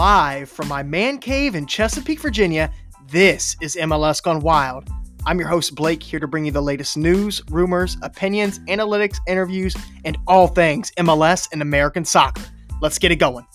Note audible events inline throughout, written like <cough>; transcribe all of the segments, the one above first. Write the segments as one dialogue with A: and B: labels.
A: Live from my man cave in Chesapeake, Virginia, this is MLS Gone Wild. I'm your host, Blake, here to bring you the latest news, rumors, opinions, analytics, interviews, and all things MLS and American soccer. Let's get it going.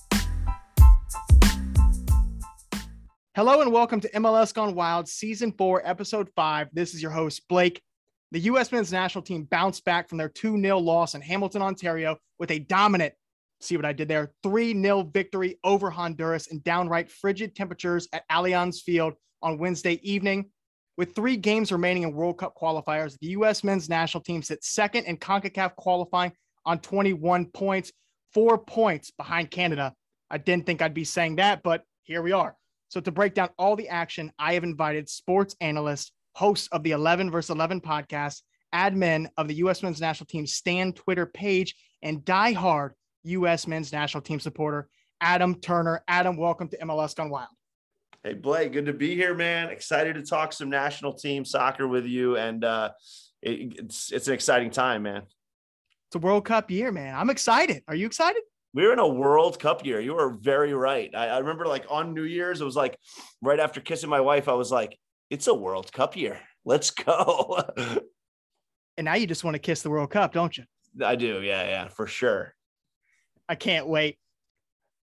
A: Hello and welcome to MLS Gone Wild, Season 4, Episode 5. This is your host, Blake. The U.S. men's national team bounced back from their 2 0 loss in Hamilton, Ontario with a dominant See what I did there? 3 0 victory over Honduras in downright frigid temperatures at Allianz Field on Wednesday evening. With three games remaining in World Cup qualifiers, the U.S. men's national team sits second in CONCACAF qualifying on 21 points, four points behind Canada. I didn't think I'd be saying that, but here we are. So, to break down all the action, I have invited sports analyst, host of the 11 vs 11 podcast, admin of the U.S. men's national team Stan Twitter page, and diehard U.S. men's national team supporter, Adam Turner. Adam, welcome to MLS Gone Wild.
B: Hey, Blake, good to be here, man. Excited to talk some national team soccer with you. And uh, it, it's, it's an exciting time, man.
A: It's a World Cup year, man. I'm excited. Are you excited?
B: We're in a World Cup year. You are very right. I, I remember like on New Year's, it was like right after kissing my wife, I was like, it's a World Cup year. Let's go. <laughs>
A: and now you just want to kiss the World Cup, don't you?
B: I do. Yeah, yeah, for sure.
A: I can't wait.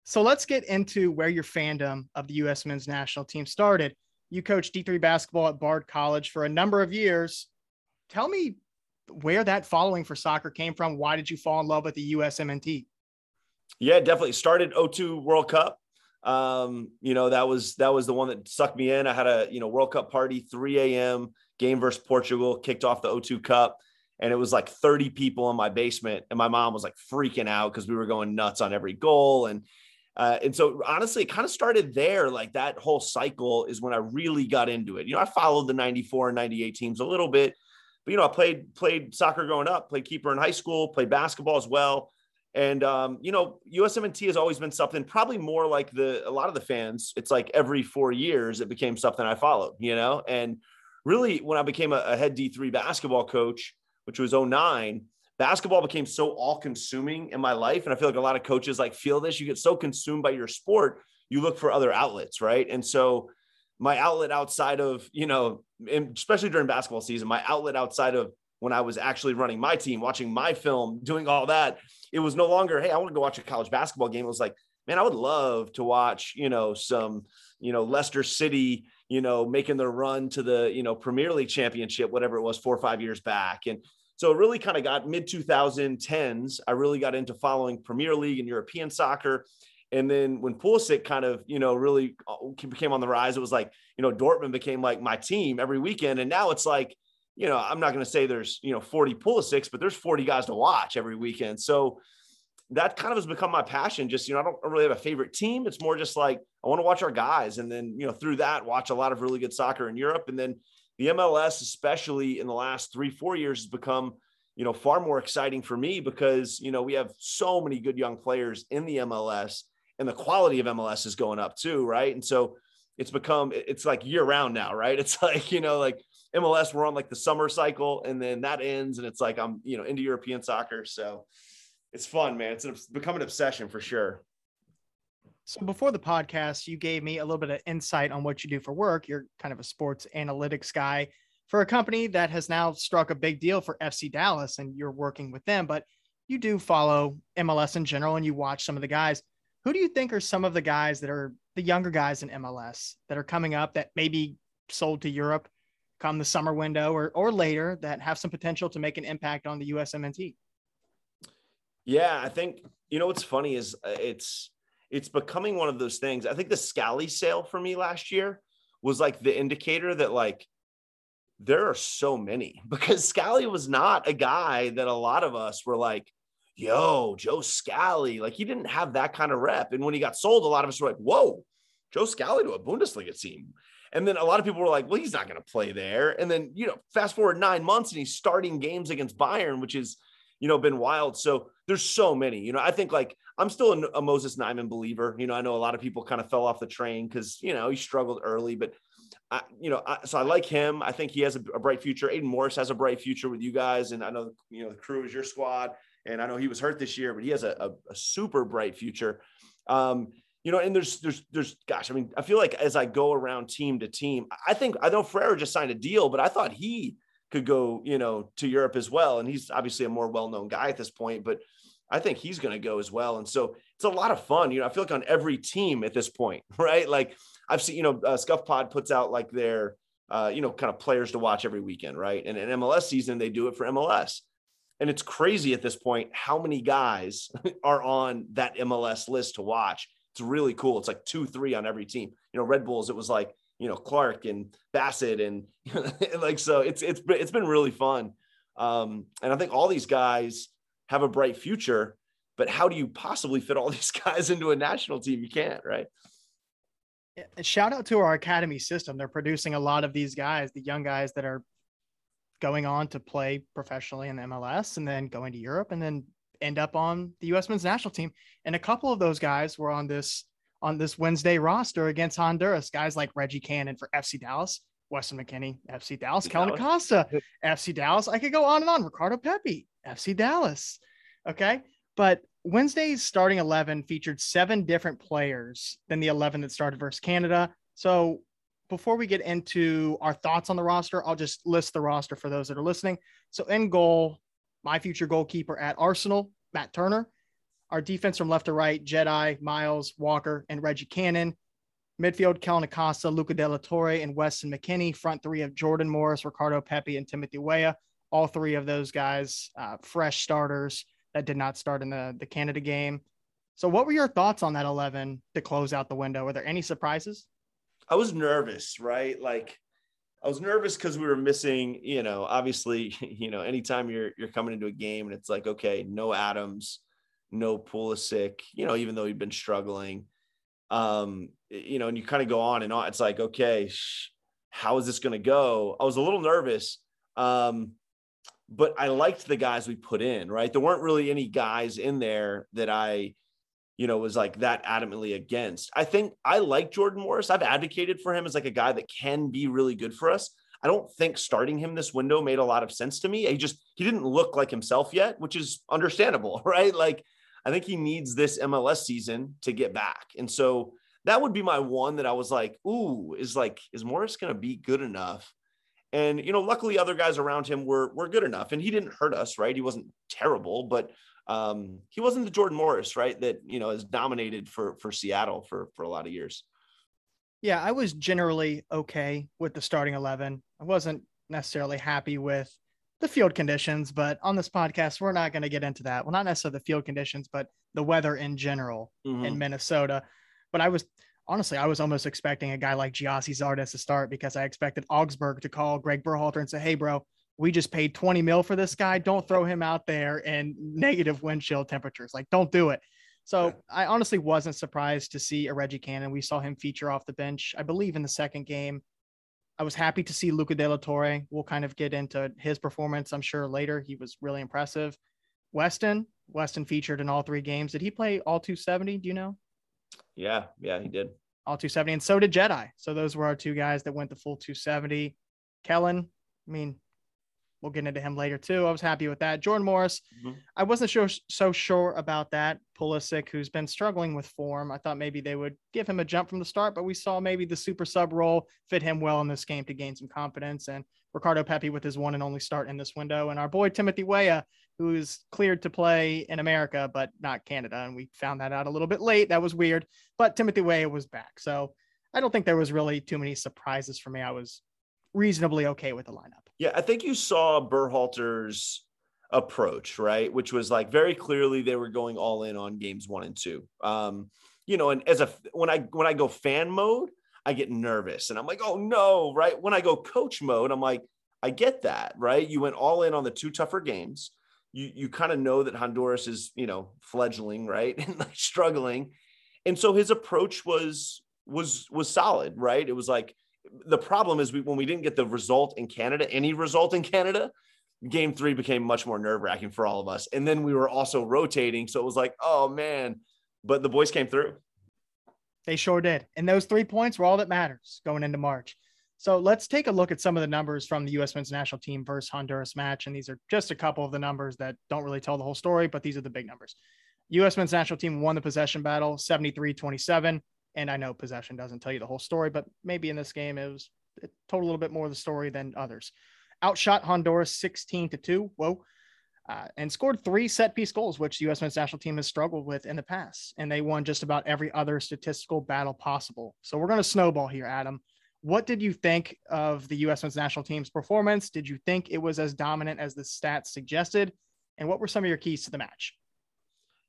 A: So let's get into where your fandom of the U.S. men's national team started. You coached D3 basketball at Bard College for a number of years. Tell me where that following for soccer came from. Why did you fall in love with the USMNT?
B: Yeah, definitely started 02 World Cup. Um, you know, that was that was the one that sucked me in. I had a you know World Cup party, 3 a.m. game versus Portugal, kicked off the 02 Cup and it was like 30 people in my basement and my mom was like freaking out because we were going nuts on every goal and uh, and so honestly it kind of started there like that whole cycle is when i really got into it. You know i followed the 94 and 98 teams a little bit but you know i played played soccer growing up played keeper in high school played basketball as well and um, you know usmnt has always been something probably more like the a lot of the fans it's like every four years it became something i followed you know and really when i became a, a head d3 basketball coach which was 09, basketball became so all consuming in my life. And I feel like a lot of coaches like feel this. You get so consumed by your sport, you look for other outlets, right? And so my outlet outside of, you know, especially during basketball season, my outlet outside of when I was actually running my team, watching my film, doing all that, it was no longer, hey, I want to go watch a college basketball game. It was like, man, I would love to watch, you know, some, you know, Leicester City, you know, making their run to the, you know, Premier League championship, whatever it was, four or five years back. And so it really kind of got mid 2010s. I really got into following Premier League and European soccer. And then when Pulisic kind of, you know, really uh, became on the rise, it was like, you know, Dortmund became like my team every weekend. And now it's like, you know, I'm not going to say there's, you know, 40 Pulisics, but there's 40 guys to watch every weekend. So that kind of has become my passion. Just, you know, I don't really have a favorite team. It's more just like, I want to watch our guys. And then, you know, through that, watch a lot of really good soccer in Europe. And then, the MLS, especially in the last three, four years, has become, you know, far more exciting for me because, you know, we have so many good young players in the MLS and the quality of MLS is going up too. Right. And so it's become, it's like year round now, right? <laughs> It's like, you know, like MLS, we're on like the summer cycle and then that ends and it's like, I'm, you know, into European soccer. So it's fun, man. It's become an obsession for sure.
A: So before the podcast, you gave me a little bit of insight on what you do for work. You're kind of a sports analytics guy for a company that has now struck a big deal for FC Dallas and you're working with them, but you do follow MLS in general and you watch some of the guys. Who do you think are some of the guys that are the younger guys in MLS that are coming up that maybe sold to Europe come the summer window or or later that have some potential to make an impact on the USMNT?
B: Yeah, I think you know what's funny is uh, it's it's becoming one of those things. I think the Scally sale for me last year was like the indicator that like there are so many <laughs> because Scally was not a guy that a lot of us were like, yo, Joe Scally. Like he didn't have that kind of rep. And when he got sold, a lot of us were like, whoa, Joe Scally to a Bundesliga team. And then a lot of people were like, well, he's not going to play there. And then, you know, fast forward nine months and he's starting games against Bayern, which is, you know, been wild. So there's so many, you know, I think like I'm still a, Moses Nyeman believer. You know, I know a lot of people kind of fell off the train because, you know, he struggled early, but I, you know, I, so I like him. I think he has a, a, bright future. Aidan Morris has a bright future with you guys. And I know, you know, the crew is your squad. And I know he was hurt this year, but he has a, a, a super bright future. Um, you know, and there's there's there's gosh, I mean, I feel like as I go around team to team, I think I know Ferreira just signed a deal, but I thought he could go, you know, to Europe as well. And he's obviously a more well-known guy at this point, but I think he's going to go as well. And so it's a lot of fun. You know, I feel like on every team at this point, <laughs> right? Like I've seen, you know, uh, Scuff Pod puts out like their, uh, you know, kind of players to watch every weekend, right? And in MLS season, they do it for MLS. And it's crazy at this point how many guys <laughs> are on that MLS list to watch. It's really cool. It's like two, three on every team. You know, Red Bulls, it was like, you know, Clark and Bassett <laughs> and like so it's it's it's been really fun. Um, and I think all these guys have a bright future, but how do you possibly fit all <laughs> these guys into a national team? You can't, right?
A: Shout out to our academy system. They're producing a lot of these guys, the young guys that are going on to play professionally in the MLS and then going to Europe and then end up on the U.S. men's national team. And a couple of those guys were on this on this Wednesday roster against Honduras. Guys like Reggie Cannon for FC Dallas, Weston McKennie, FC Dallas, Kellyn Acosta, <laughs> FC Dallas. I could go on and on. Ricardo Pepi, FC Dallas. Okay. But Wednesday's starting 11 featured seven different players than the 11 that started versus Canada. So before we get into our thoughts on the roster, I'll just list the roster for those that are listening. So in goal, my future goalkeeper at Arsenal, Matt Turner. Our defense from left to right, Jedi, Miles, Walker, and Reggie Cannon. Midfield, Kellyn Acosta, Luca De La Torre, and Weston McKennie. Front three of Jordan Morris, Ricardo Pepi, and Timothy Weah. All three of those guys, uh, fresh starters that did not start in the, the Canada game. So, what were your thoughts on that 11 to close out the window? Were there any surprises?
B: I was nervous, right? Like, I was nervous because we were missing, you know, obviously, <laughs> you know, anytime you're you're coming into a game and it's like, okay, no Adams, no Pulisic, you know, even though he'd been struggling, um, you know, and you kind of go on and on. It's like, okay, how is this going to go? I was a little nervous, um, but I liked the guys we put in. Right, there weren't really any guys in there that I you know, was like that adamantly against. I think I like Jordan Morris. I've advocated for him as like a guy that can be really good for us. I don't think starting him this window made a lot of sense to me. He just he didn't look like himself yet, which is understandable, <laughs> right? Like I think he needs this MLS season to get back. And so that would be my one that I was like, ooh, is like, is Morris going to be good enough? And you know, luckily other guys around him were were good enough, and he didn't hurt us, right? He wasn't terrible, but um, he wasn't the Jordan Morris, right? That you know has dominated for for Seattle for for a lot of years.
A: Yeah, I was generally okay with the starting eleven. I wasn't necessarily happy with the field conditions, but on this podcast, we're not going to get into that. Well, not necessarily the field conditions, but the weather in general mm-hmm. in Minnesota. But I was honestly, I was almost expecting a guy like Gyasi Zardes to start because I expected Augsburg to call Greg Berhalter and say, "Hey, bro, we just paid 20 mil for this guy. Don't throw him out there in <laughs> negative wind chill temperatures. Like, don't do it. So. I honestly wasn't surprised to see a Reggie Cannon. We saw him feature off the bench, I believe, in the second game. I was happy to see Luca De La Torre. We'll kind of get into his performance, I'm sure, later. He was really impressive. Weston, Weston featured in all three games. Did he play all 270? Do you know?
B: Yeah, yeah, he did.
A: All 270. And so did Jedi. So those were our two guys that went the full 270. Kellyn, I mean, We'll get into him later too. I was happy with that. Jordan Morris, mm-hmm. I wasn't sure so sure about that. Pulisic, who's been struggling with form, I thought maybe they would give him a jump from the start, but we saw maybe the super sub role fit him well in this game to gain some confidence. And Ricardo Pepi with his one and only start in this window, and our boy Timothy Weah, who's cleared to play in America but not Canada, and we found that out a little bit late. That was weird, but Timothy Weah was back, so I don't think there was really too many surprises for me. I was reasonably okay with the lineup.
B: Yeah, I think you saw Berhalter's approach, right? Which was like very clearly they were going all in on games one and two. Um, you know, and as a when I when I go fan mode, I get nervous and I'm like, oh no, right? When I go coach mode, I'm like, I get that, right? You went all in on the two tougher games. You you kind of know that Honduras is, you know, fledgling, right? <laughs> And like struggling. And so his approach was was was solid, right? It was like the problem is we, when we didn't get the result in Canada, any result in Canada, game three became much more nerve wracking for all of us. And then we were also rotating. So it was like, oh man, but the boys came through.
A: They sure did. And those three points were all that matters going into March. So let's take a look at some of the numbers from the U.S. men's national team versus Honduras match. And these are just a couple of the numbers that don't really tell the whole story, but these are the big numbers. U.S. men's national team won the possession battle 73 27. And I know possession doesn't tell you the whole story, but maybe in this game it was it told a little bit more of the story than others. Outshot Honduras 16 to 2. Whoa. Uh, and scored three set piece goals, which the U.S. men's national team has struggled with in the past. And they won just about every other statistical battle possible. So we're going to snowball here, Adam. What did you think of the U.S. men's national team's performance? Did you think it was as dominant as the stats suggested? And what were some of your keys to the match?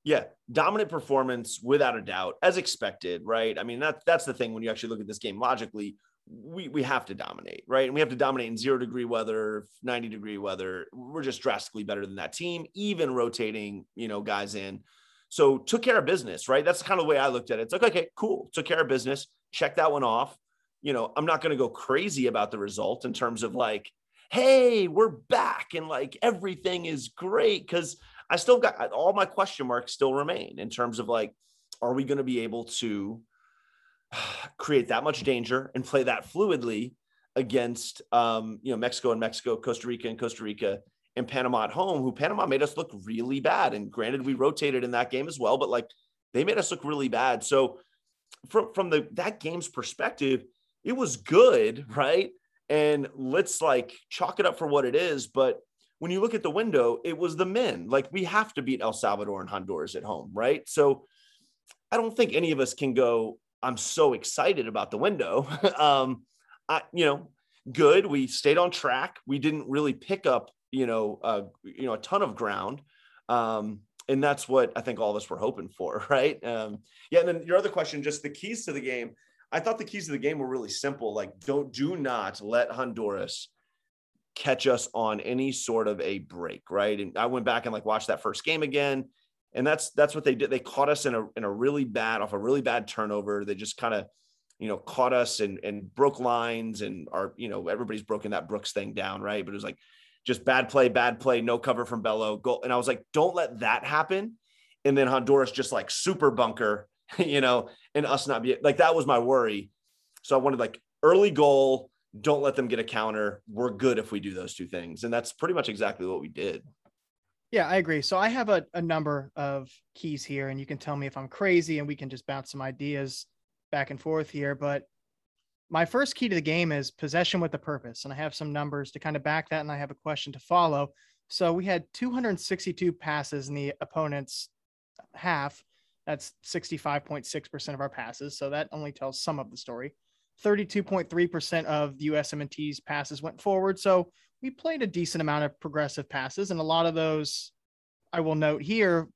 B: Yeah, dominant performance without a doubt, as expected, right? I mean, that that's the thing when you actually look at this game logically we we have to dominate, right? And we have to dominate in zero degree weather, 90 degree weather. We're just drastically better than that team, even rotating, you know, guys in. So took care of business, right? That's kind of the way I looked at it. It's like, okay, cool. Took care of business. Check that one off. You know, I'm not going to go crazy about the result in terms of like, hey, we're back and like everything is great. Cause I still got all my question marks still remain in terms of like, are we going to be able to <sighs> create that much danger and play that fluidly against um, you know Mexico and Mexico, Costa Rica and Costa Rica, and Panama at home, who Panama made us look really bad. And granted, we rotated in that game as well, but like they made us look really bad. So from from the that game's perspective, it was good, right? And let's like chalk it up for what it is. But when you look at the window, it was the men. Like we have to beat El Salvador and Honduras at home, right? So I don't think any of us can go, I'm so excited about the window. <laughs> um, I, you know, good. We stayed on track. We didn't really pick up, you know, uh, you know, a ton of ground. Um, and that's what I think all of us were hoping for, <laughs> right? Um, yeah. And then your other question, just the keys to the game. I thought the keys to the game were really simple. Like, don't do not let Honduras catch us on any sort of a break, right? And I went back and like watched that first game again and that's that's what they did. They caught us in a in a really bad off a really bad turnover. They just kind of you know caught us and and broke lines and are you know everybody's broken that Brooks thing down right, but it was like just bad play, bad play, no cover from Bello, goal. And I was like, don't let that happen. And then Honduras just like super bunker, <laughs> you know, and us not be like that was my worry. So I wanted like early goal. Don't let them get a counter. We're good if we do those two things. And that's pretty much exactly what we did.
A: Yeah, I agree. So I have a, a number of keys here, and you can tell me if I'm crazy and we can just bounce some ideas back and forth here. But my first key to the game is possession with a purpose. And I have some numbers to kind of back that, and I have a question to follow. So we had 262 passes in the opponent's half. That's 65.6% of our passes. So that only tells some of the story. 32.3% of the USMNT's passes went forward. So we played a decent amount of progressive passes, and a lot of those, I will note here,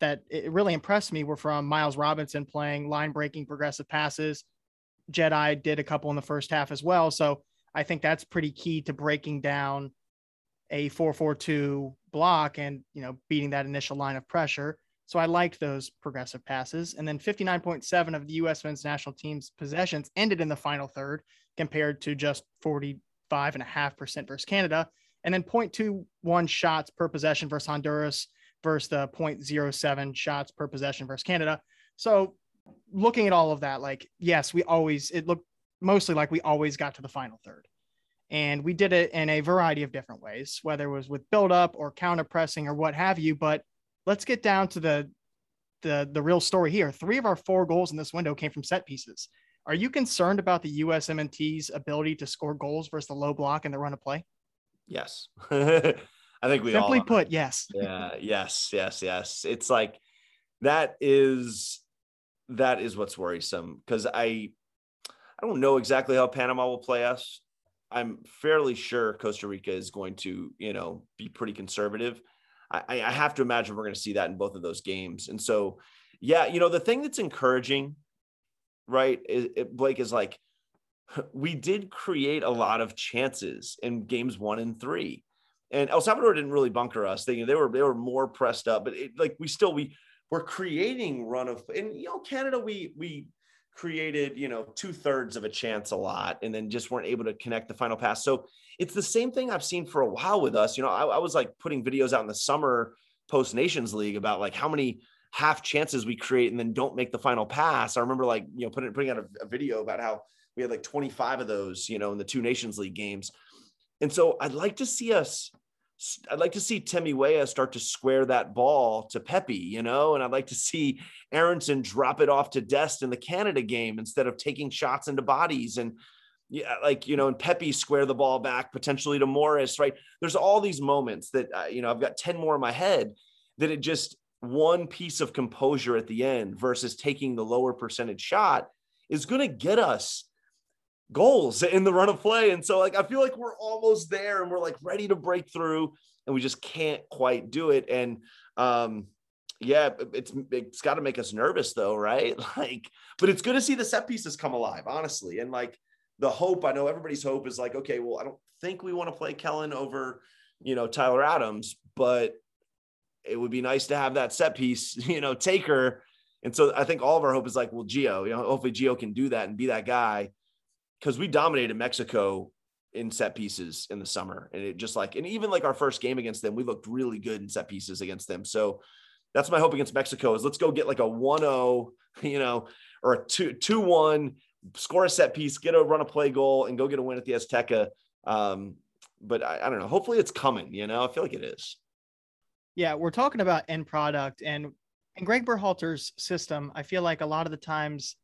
A: that it really impressed me were from Miles Robinson playing line breaking progressive passes. Jedi did a couple in the first half as well. So I think that's pretty key to breaking down a 4-4-2 block and you know beating that initial line of pressure. So I liked those progressive passes. And then 59.7 of the US men's national team's possessions ended in the final third compared to just 40 five and a half percent versus Canada, and then 0.21 shots per possession versus Honduras versus the 0.07 shots per possession versus Canada. So looking at all of that, like, yes, we always, it looked mostly like we always got to the final third. And we did it in a variety of different ways, whether it was with build up or counter pressing or what have you. But let's get down to the, the, the real story here. Three of our four goals in this window came from set pieces. Are you concerned about the USMNT's ability to score goals versus the low block and the run of play?
B: Yes. <laughs> I think we
A: simply put, yes.
B: yeah, yes, yes, yes. It's like that is that is what's worrisome because I I don't know exactly how Panama will play us. I'm fairly sure Costa Rica is going to, you know, be pretty conservative. I, I have to imagine we're going to see that in both of those games. And so, yeah, you know, the thing that's encouraging right? It, it, eh, Blake is like, <laughs> we did create a lot of chances in games one and three. And El Salvador didn't really bunker us. They, they were they were more pressed up, but it, like we still we were creating run of and you know Canada we we created you know two thirds of a chance a lot and then just weren't able to connect the final pass. So it's the same thing I've seen for a while with us. You know, I, I was like putting videos out in the summer post Nations League about like how many half chances we create and then don't make the final pass. I remember like, you know, putting, putting out a, a video about how we had like 25 of those, you know, in the two nations league games. And so I'd like to see us I'd like to see Timmy Weah start to square that ball to Pepi, you know, and I'd like to see Aaronson drop it off to Dest in the Canada game instead of taking shots into bodies and yeah, like you know, and Pepi square the ball back potentially to Morris, right? There's all these moments that uh, you know I've got ten more in my head that it just one piece of composure at the end versus taking the lower percentage shot is going to get us goals in the run of play. And so, like, I feel like we're almost there and we're like ready to break through, and we just can't quite do it. And um, yeah, it's it's got to make us nervous though, right? <laughs> Like, but it's good to see the set pieces come alive, honestly. And like the hope, I know everybody's hope is like, okay, well, I don't think we want to play Kellyn over, you know, Tyler Adams, but it would be nice to have that set piece, <laughs> you know, taker. And so I think all of our hope is like, well, Gio, you know, hopefully Gio can do that and be that guy because we dominated Mexico in set pieces in the summer. And it just like, and even like our first game against them, we looked really good in set pieces against them. So that's my hope against Mexico is let's go get like a 1-0, <laughs> you know, or a 2 2-1, score a set piece, get a run a play goal and go get a win at the Azteca. Um, but I, I don't know. Hopefully it's coming, you know, I feel like it is.
A: Yeah, we're talking about end product and in Greg Berhalter's system, I feel like a lot of the times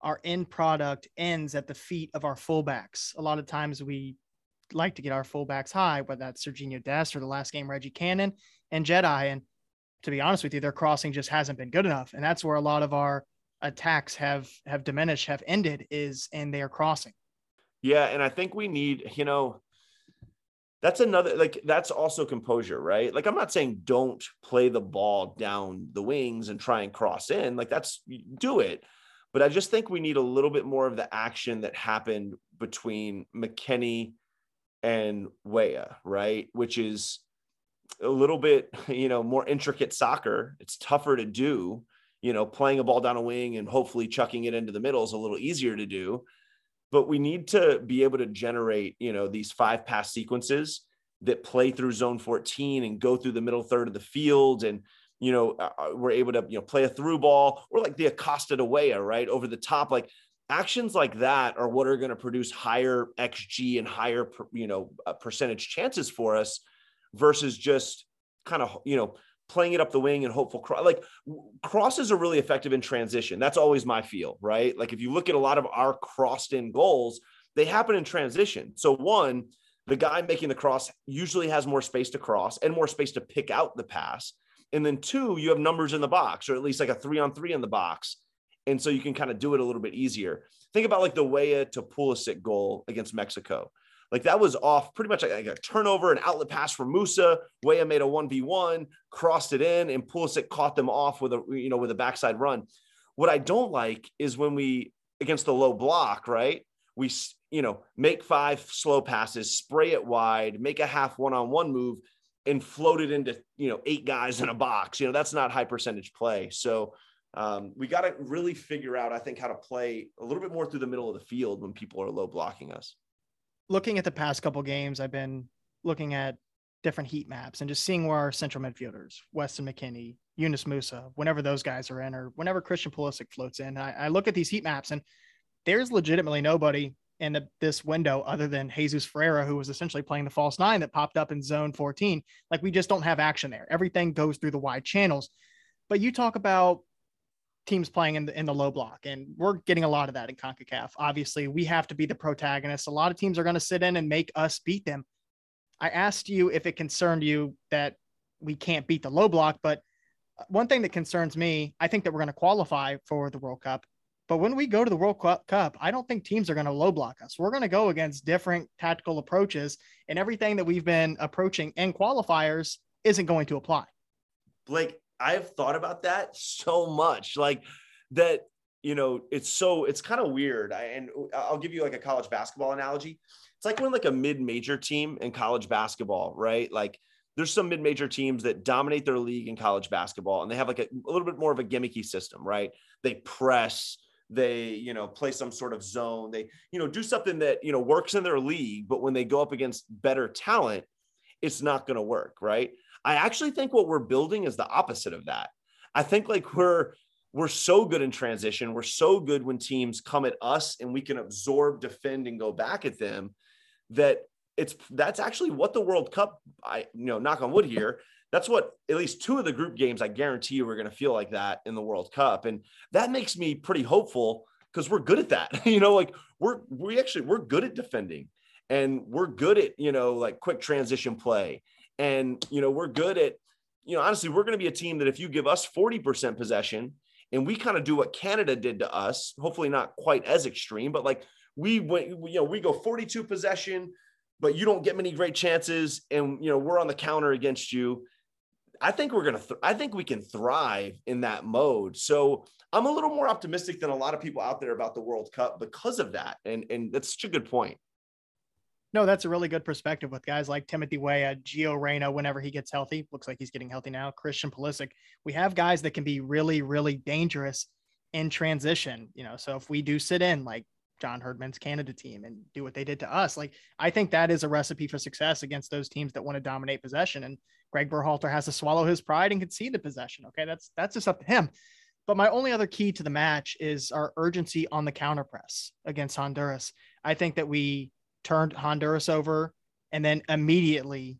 A: our end product ends at the feet of our fullbacks. A lot of times we like to get our fullbacks high, whether that's Serginho Dest or the last game Reggie Cannon and Jedi. And to be honest with you, their crossing just hasn't been good enough. And that's where a lot of our attacks have have diminished, have ended is in their crossing.
B: Yeah, and I think we need, you know, that's another like that's also composure right like i'm not saying don't play the ball down the wings and try and cross in like that's do it but i just think we need a little bit more of the action that happened between mckennie and Weah, right which is a little bit <laughs> you know more intricate soccer it's tougher to do you know playing a ball down a wing and hopefully chucking it into the middle is a little easier to do but we need to be able to generate, you know, these five pass sequences that play through zone 14 and go through the middle third of the field. And, you know, uh, uh, we're able to, you know, play a through ball or like the Acosta to Weah, right? Over the top, like actions like that are what are going to produce higher XG and higher, you know, uh, percentage chances for us versus just kind of, you know, playing it up the wing and hopeful cross. Like crosses are really effective in transition. That's always my feel, right? Like if you look at a lot of our crossed in goals, they happen in transition. So one, the guy making the cross usually has more space to cross and more space to pick out the pass. And then two, you have numbers in the box, or at least like a three on three in the box. And so you can kind of do it a little bit easier. Think about like the Weah to Pulisic goal against Mexico. Like that was off pretty much like a turnover, an outlet pass from Musah. Weah made a 1v1, crossed it in, and Pulisic caught them off with a you know with a backside run. What I don't like is when we against the low block, right? We you know make five slow passes, spray it wide, make a half one-on-one move, and float it into you know eight guys in a box. You know that's not high percentage play. So um, we got to really figure out, I think, how to play a little bit more through the middle of the field when people are low blocking us
A: looking at the past couple games, I've been looking at different heat maps and just seeing where our central midfielders, Weston McKennie, Yunus Musah, whenever those guys are in, or whenever Christian Pulisic floats in, I, I look at these heat maps and there's legitimately nobody in the, this window other than Jesus Ferreira, who was essentially playing the false nine that popped up in zone 14. Like we just don't have action there. Everything goes through the wide channels. But you talk about teams playing in the in the low block, and we're getting a lot of that in Concacaf. Obviously, we have to be the protagonists. A lot of teams are going to sit in and make us beat them. I asked you if it concerned you that we can't beat the low block, but one thing that concerns me, I think that we're going to qualify for the World Cup. But when we go to the World Cup, I don't think teams are going to low block us. We're going to go against different tactical approaches, and everything that we've been approaching in qualifiers isn't going to apply.
B: Blake, I've thought about that so much, like that. You know, it's so it's kind of weird. I, and I'll give you like a college basketball analogy. It's like when like a mid-major team in college basketball, right? Like there's some mid-major teams that dominate their league in college basketball, and they have like a, a little bit more of a gimmicky system, right? They press they you know play some sort of zone they you know do something that you know works in their league but when they go up against better talent it's not going to work right I actually think what we're building is the opposite of that. I think like we're we're so good in transition. We're so good when teams come at us and we can absorb, defend, and go back at them that it's that's actually what the World Cup, I you know, knock on wood here. That's what at least two of the group games I guarantee you we're going to feel like that in the World Cup. And that makes me pretty hopeful because we're good at that. <laughs> you know, like we're we actually we're good at defending and we're good at, you know, like quick transition play. And you know, we're good at, you know, honestly, we're going to be a team that if you give us 40% possession and we kind of do what Canada did to us, hopefully not quite as extreme, but like we went, you know, we go 42 possession, but you don't get many great chances, and you know we're on the counter against you. I think we're gonna. Th- I think we can thrive in that mode. So I'm a little more optimistic than a lot of people out there about the World Cup because of that, and and that's such a good point.
A: No, that's a really good perspective with guys like Timothy Weah, Gio Reyna, whenever he gets healthy. Looks like he's getting healthy now. Christian Pulisic. We have guys that can be really, really dangerous in transition. You know, so if we do sit in like John Herdman's Canada team and do what they did to us. Like I think that is a recipe for success against those teams that want to dominate possession. And Greg Berhalter has to swallow his pride and concede the possession. Okay, that's that's just up to him. But my only other key to the match is our urgency on the counter press against Honduras. I think that we turned Honduras over and then immediately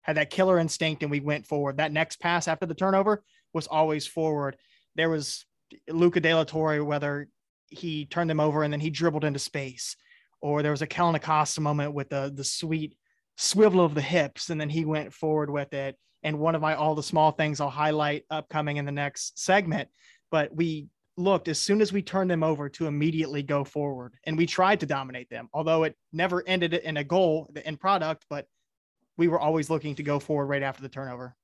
A: had that killer instinct and we went forward. That next pass after the turnover was always forward. There was Luca De La Torre, whether he turned them over and then he dribbled into space. Or there was a Kellyn Acosta moment with the the sweet swivel of the hips, and then he went forward with it. And one of my all the small things I'll highlight upcoming in the next segment. But we looked as soon as we turned them over to immediately go forward, and we tried to dominate them, although it never ended in a goal, end product. But we were always looking to go forward right after the turnover.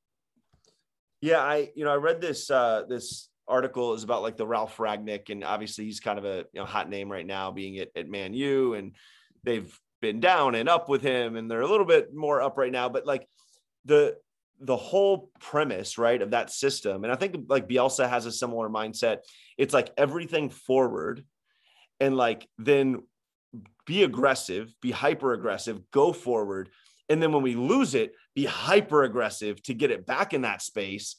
B: Yeah, I you know I read this uh, this article is about like the Ralf Rangnick, and obviously he's kind of a you know, hot name right now, being at, at Man U, and they've been down and up with him, and they're a little bit more up right now. But like the the whole premise, right, of that system, and I think like Bielsa has a similar mindset. It's like everything forward, and like then be aggressive, be hyper aggressive, go forward. And then when we lose it, be hyper aggressive to get it back in that space.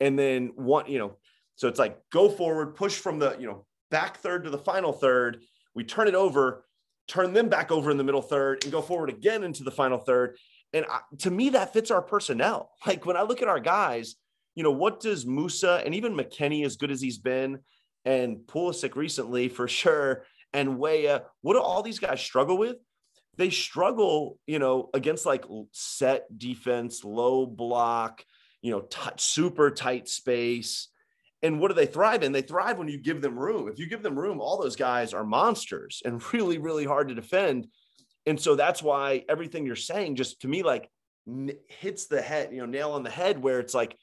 B: And then one, you know, so it's like go forward, push from the, you know, back third to the final third. We turn it over, turn them back over in the middle third and go forward again into the final third. And I, to me, that fits our personnel. <laughs> Like when I look at our guys, you know, what does Musah and even McKennie, as good as he's been, and Pulisic recently <laughs> for sure, and Weah, what do all these guys struggle with? They struggle, you know, against like set defense, low block, you know, t- super tight space and what do they thrive in? They thrive when you give them room. If you give them room, all those guys are monsters and <laughs> really, really hard to defend. And so that's why everything you're saying just to me like hits the head, you know, nail on the head where it's like,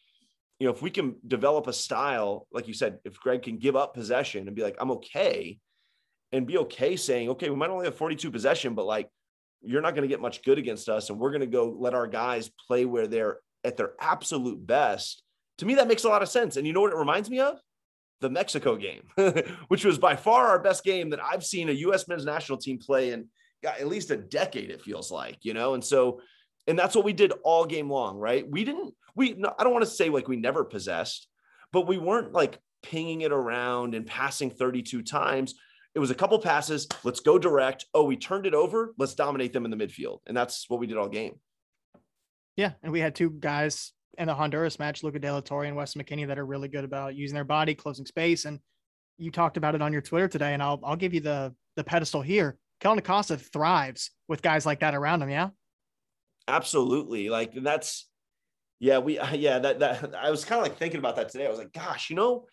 B: you know, if we can develop a style, like you said, if Greg can give up possession and be like, I'm okay, and be okay saying, okay, we might only have 42 possession, but like you're not going to get much good against us. And we're going to go let our guys play where they're at their absolute best to me, that makes a lot of sense. And you know what it reminds me of? The Mexico game, <laughs> which was by far our best game that I've seen a U.S. men's national team play in at least a decade, it feels like, you know? And so, and that's what we did all game long, right? We didn't, we, no, I don't want to say like we never possessed, but we weren't like pinging it around and passing 32 times. It was a couple passes. Let's go direct. Oh, we turned it over. Let's dominate them in the midfield. And that's what we did all game.
A: Yeah. And we had two guys in the Honduras match, Luca De La Torre and Wes McKennie that are really good about using their body, closing space. And you talked about it on your Twitter today, and I'll I'll give you the the pedestal here. Kellyn Acosta thrives with guys like that around him. Yeah,
B: absolutely. Like that's yeah, we <laughs> yeah that that I was kind of like thinking about that today. I was like, gosh, you know,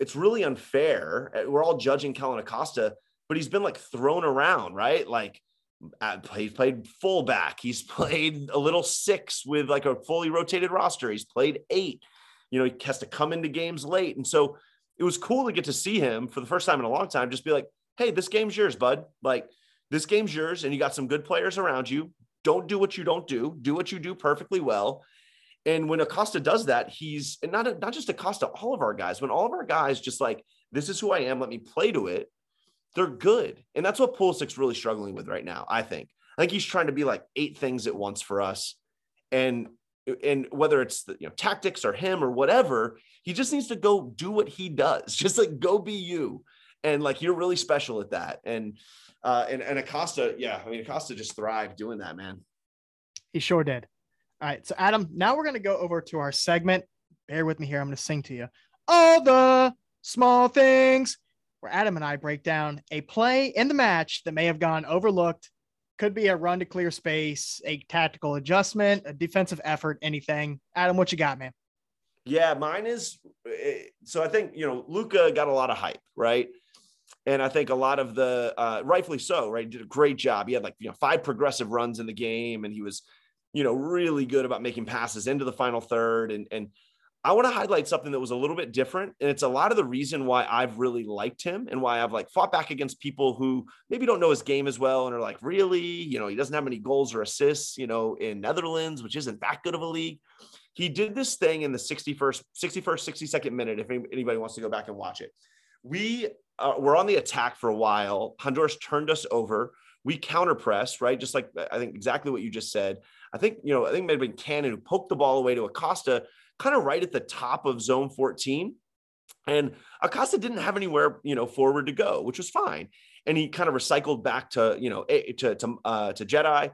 B: it's really unfair. We're all judging Kellyn Acosta, but he's been like thrown around, right? Like he's played fullback. He's <laughs> played a little six with like a fully rotated roster. He's played eight. You know, he has to come into games late. And so it was cool to get to see him for the first time in a long time, just be like, hey, this game's yours, bud. Like, this game's yours, and you got some good players around you. Don't do what you don't do, do what you do perfectly well. And when Acosta does that, he's and not, not just Acosta, all of our guys, when all of our guys just like, this is who I am, let me play to it they're good. And that's what Pulisic's really struggling with right now, I think. I think he's trying to be like eight things at once for us. And and whether it's the you know tactics or him or whatever, he just needs to go do what he does. <laughs> Just like go be you. and like you're really special at that. And uh, and and Acosta, yeah, I mean Acosta just thrived doing that, man.
A: He sure did. All right, so Adam, now we're gonna go over to our segment. Bear with me here. I'm gonna sing to you all the small things where Adam and I break down a play in the match that may have gone overlooked. Could be a run to clear space, a tactical adjustment, a defensive effort, anything. Adam, what you got, man?
B: Yeah, mine is eh, so I think, you know, Luca got a lot of hype, right? And I think a lot of the uh, rightfully so, right? He did a great job. He had like, you know, five progressive runs in the game and he was, you know, really good about making passes into the final third. And, and I want to highlight something that was a little bit different. And it's a lot of the reason why I've really liked him and why I've like fought back against people who maybe don't know his game as well and are like, really? You know, he doesn't have many goals or assists, you know, in Netherlands, which isn't that good of a league. He did this thing in the 61st, 61st, 62nd minute. If anybody wants to go back and watch it, we uh, were on the attack for a while. Honduras turned us over. We counter pressed, right? Just like I think exactly what you just said. I think, you know, I think it might have been Cannon who poked the ball away to Acosta kind of right at the top of zone 14. And Acosta didn't have anywhere, you know, forward to go, which was fine. And he kind of recycled back to, you know, to to, uh, to Jedi.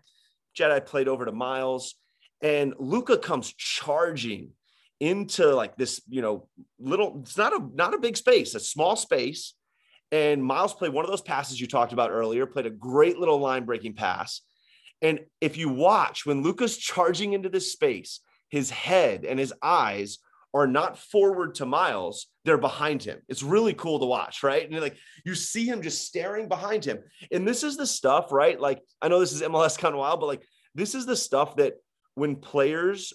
B: Jedi played over to Miles, and Luca comes charging into like this, you know, little. It's not a not a big space, a small space. And Miles played one of those passes you talked about earlier. Played a great little line breaking pass. And if you watch when Luca's charging into this space, his head and his eyes are not forward to Miles, they're behind him. It's really cool to watch, right? And like you see him just staring behind him. And this is the stuff, right? Like I know this is MLS kind of wild, but like this is the stuff that when players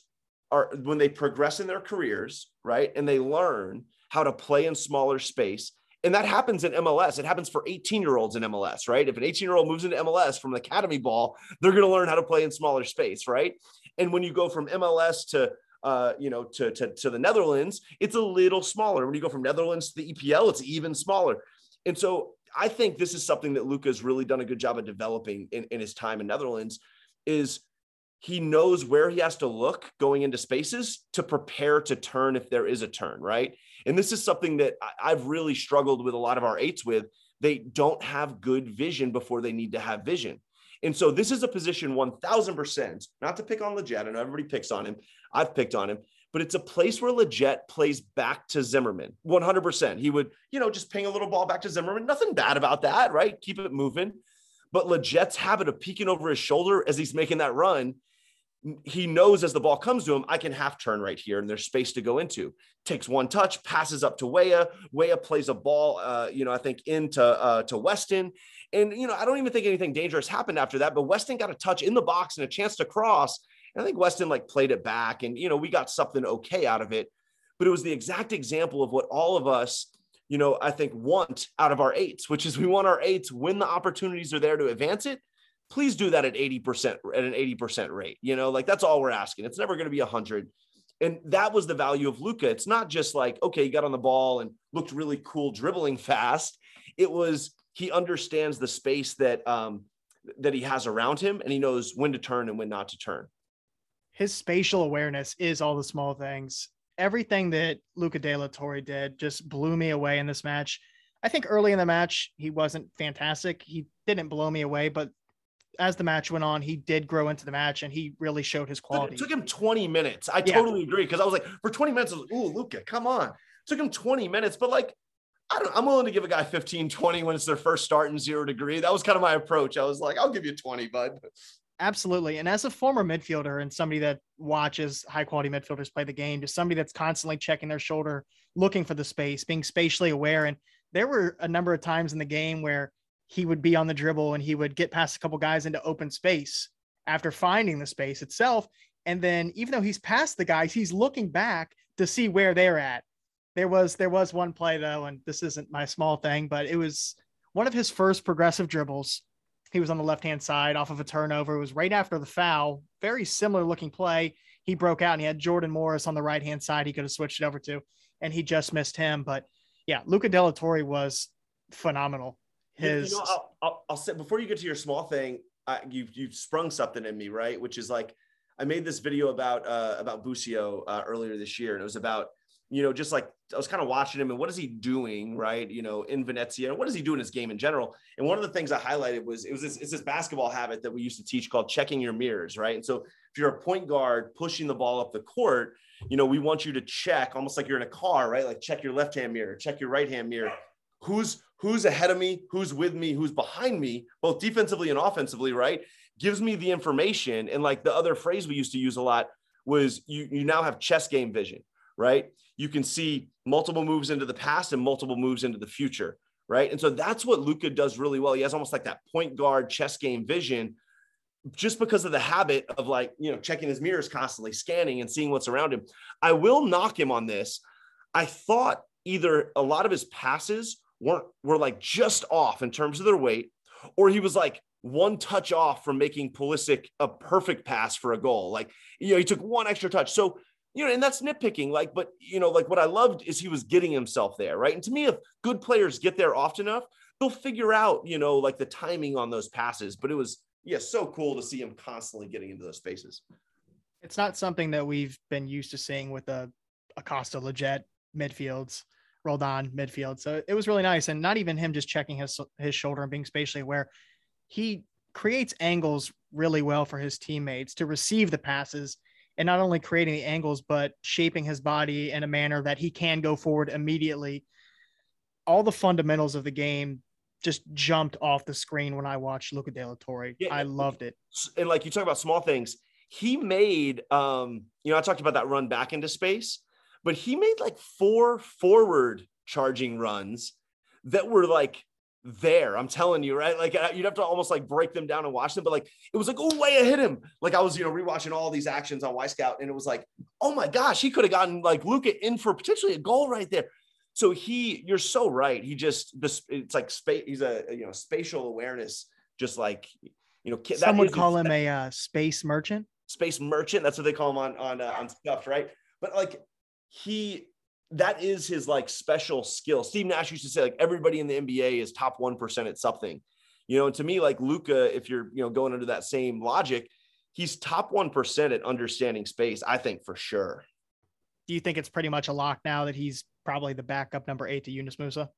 B: are when they progress in their careers, right? And they learn how to play in smaller space. And that happens in MLS. It happens for 18 year olds in MLS, right? If an 18 year old moves into MLS from the academy ball, they're going to learn how to play in smaller space, right? And when you go from MLS to uh, you know, to, to, to the Netherlands, it's a little smaller. When you go from Netherlands to the EPL, it's even smaller. And so I think this is something that Luca has really done a good job of developing in, in his time in Netherlands is he knows where he has to look going into spaces to prepare to turn if there is a turn, right? And this is something that I've really struggled with a lot of our eights with. They don't have good vision before they need to have vision. And so this is a position 1000%, not to pick on Lletget. I know everybody picks on him. I've picked on him, but it's a place where Lletget plays back to Zimmerman 100%. He would, you know, just ping a little ball back to Zimmerman. Nothing bad about that, right? Keep it moving. But Lletget's habit of peeking over his shoulder as he's making that run, he knows as the ball comes to him, I can half turn right here and there's space to go into. Takes one touch, passes up to Weah. Weah plays a ball, uh, you know, I think into uh, to Weston. And, you know, I don't even think anything dangerous happened after that, but Weston got a touch in the box and a chance to cross. And I think Weston like played it back and, you know, we got something okay out of it. But it was the exact example of what all of us, you know, I think want out of our eights, which is we want our eights when the opportunities are there to advance it. Please do that at 80% at an 80% rate. You know, like that's all we're asking. It's never going to be 100. And that was the value of Luca. It's not just like, okay, he got on the ball and looked really cool dribbling fast. It was he understands the space that um, that he has around him, and he knows when to turn and when not to turn.
A: His spatial awareness is all the small things. Everything that Luca De La Torre did just blew me away in this match. I think early in the match he wasn't fantastic. He didn't blow me away, but as the match went on, he did grow into the match and he really showed his quality.
B: It took him 20 minutes. I yeah. totally agree because I was like, for 20 minutes, I was like, "Ooh, Luca, come on!" It took him 20 minutes, but like I I'm willing to give a guy 15, 20 when it's their first start in zero degree. That was kind of my approach. I was like, I'll give you 20, bud.
A: Absolutely. And as a former midfielder and somebody that watches high quality midfielders play the game, just somebody that's constantly checking their shoulder, looking for the space, being spatially aware. And there were a number of times in the game where he would be on the dribble and he would get past a couple guys into open space after finding the space itself. And then even though he's past the guys, he's looking back to see where they're at there was there was one play though, and this isn't my small thing, but it was one of his first progressive dribbles. He was on the left hand side off of a turnover. It was right after the foul. Very similar looking play. He broke out and he had Jordan Morris on the right hand side. He could have switched it over to, and he just missed him. But yeah, Luca De La Torre was phenomenal. His,
B: you know, I'll, I'll, I'll, say before you get to your small thing, I, you you sprung something in me, right? Which is like I made this video about uh, about Busio uh, earlier this year, and it was about you know, just like I was kind of watching him and what is he doing, right? You know, in Venezia, what does he do in his game in general? And one of the things I highlighted was it was this, it's this basketball habit that we used to teach called checking your mirrors, right? And so if you're a point guard pushing the ball up the court, you know, we want you to check almost like you're in a car, right? Like check your left hand mirror, check your right hand mirror. Who's who's ahead of me, who's with me, who's behind me, both defensively and offensively, right? Gives me the information. And like the other phrase we used to use a lot was you you now have chess game vision, right? You can see multiple moves into the past and multiple moves into the future, right? And so that's what Luca does really well. He has almost like that point guard chess game vision just because of the habit of like, you know, checking his mirrors constantly, scanning and seeing what's around him. I will knock him on this. I thought either a lot of his passes weren't were like just off in terms of their weight, or he was like one touch off from making Pulisic a perfect pass for a goal. Like, you know, he took one extra touch. So you know, and that's nitpicking. Like, but you know, like what I loved is he was getting himself there, right? And to me, if good players get there often enough, they'll figure out, you know, like the timing on those passes. But it was, yeah, so cool to see him constantly getting into those spaces.
A: It's not something that we've been used to seeing with a Acosta Lletget midfields, Roldan midfield. So it was really nice. And not even him just checking his his shoulder and being spatially aware. He creates angles really well for his teammates to receive the passes and not only creating the angles, but shaping his body in a manner that he can go forward immediately. All the fundamentals of the game just jumped off the screen when I watched Luca De La Torre. Yeah, I loved it.
B: And like you talk about small things, he made, um, you know, I talked about that run back into space, but he made like four forward charging runs that were like there. I'm telling you, right? Like you'd have to almost like break them down and watch them, but like it was like, oh, way I hit him. Like I was, you know, rewatching all these actions on Wyscout, and it was like, oh my gosh, he could have gotten like Luca in for potentially a goal right there. So he, you're so right. He just this, it's like space. He's a you know spatial awareness, just like you know.
A: Some would call him a uh, space merchant.
B: Space merchant. That's what they call him on on uh, on stuff, right? But like he that is his like special skill. Steve Nash used to say like everybody in the NBA is top 1% at something. You know, and to me like Luca if you're, you know, going under that same logic, he's top 1% at understanding space, I think for sure.
A: Do you think it's pretty much a lock now that he's probably the backup number 8 to Yunus Musah?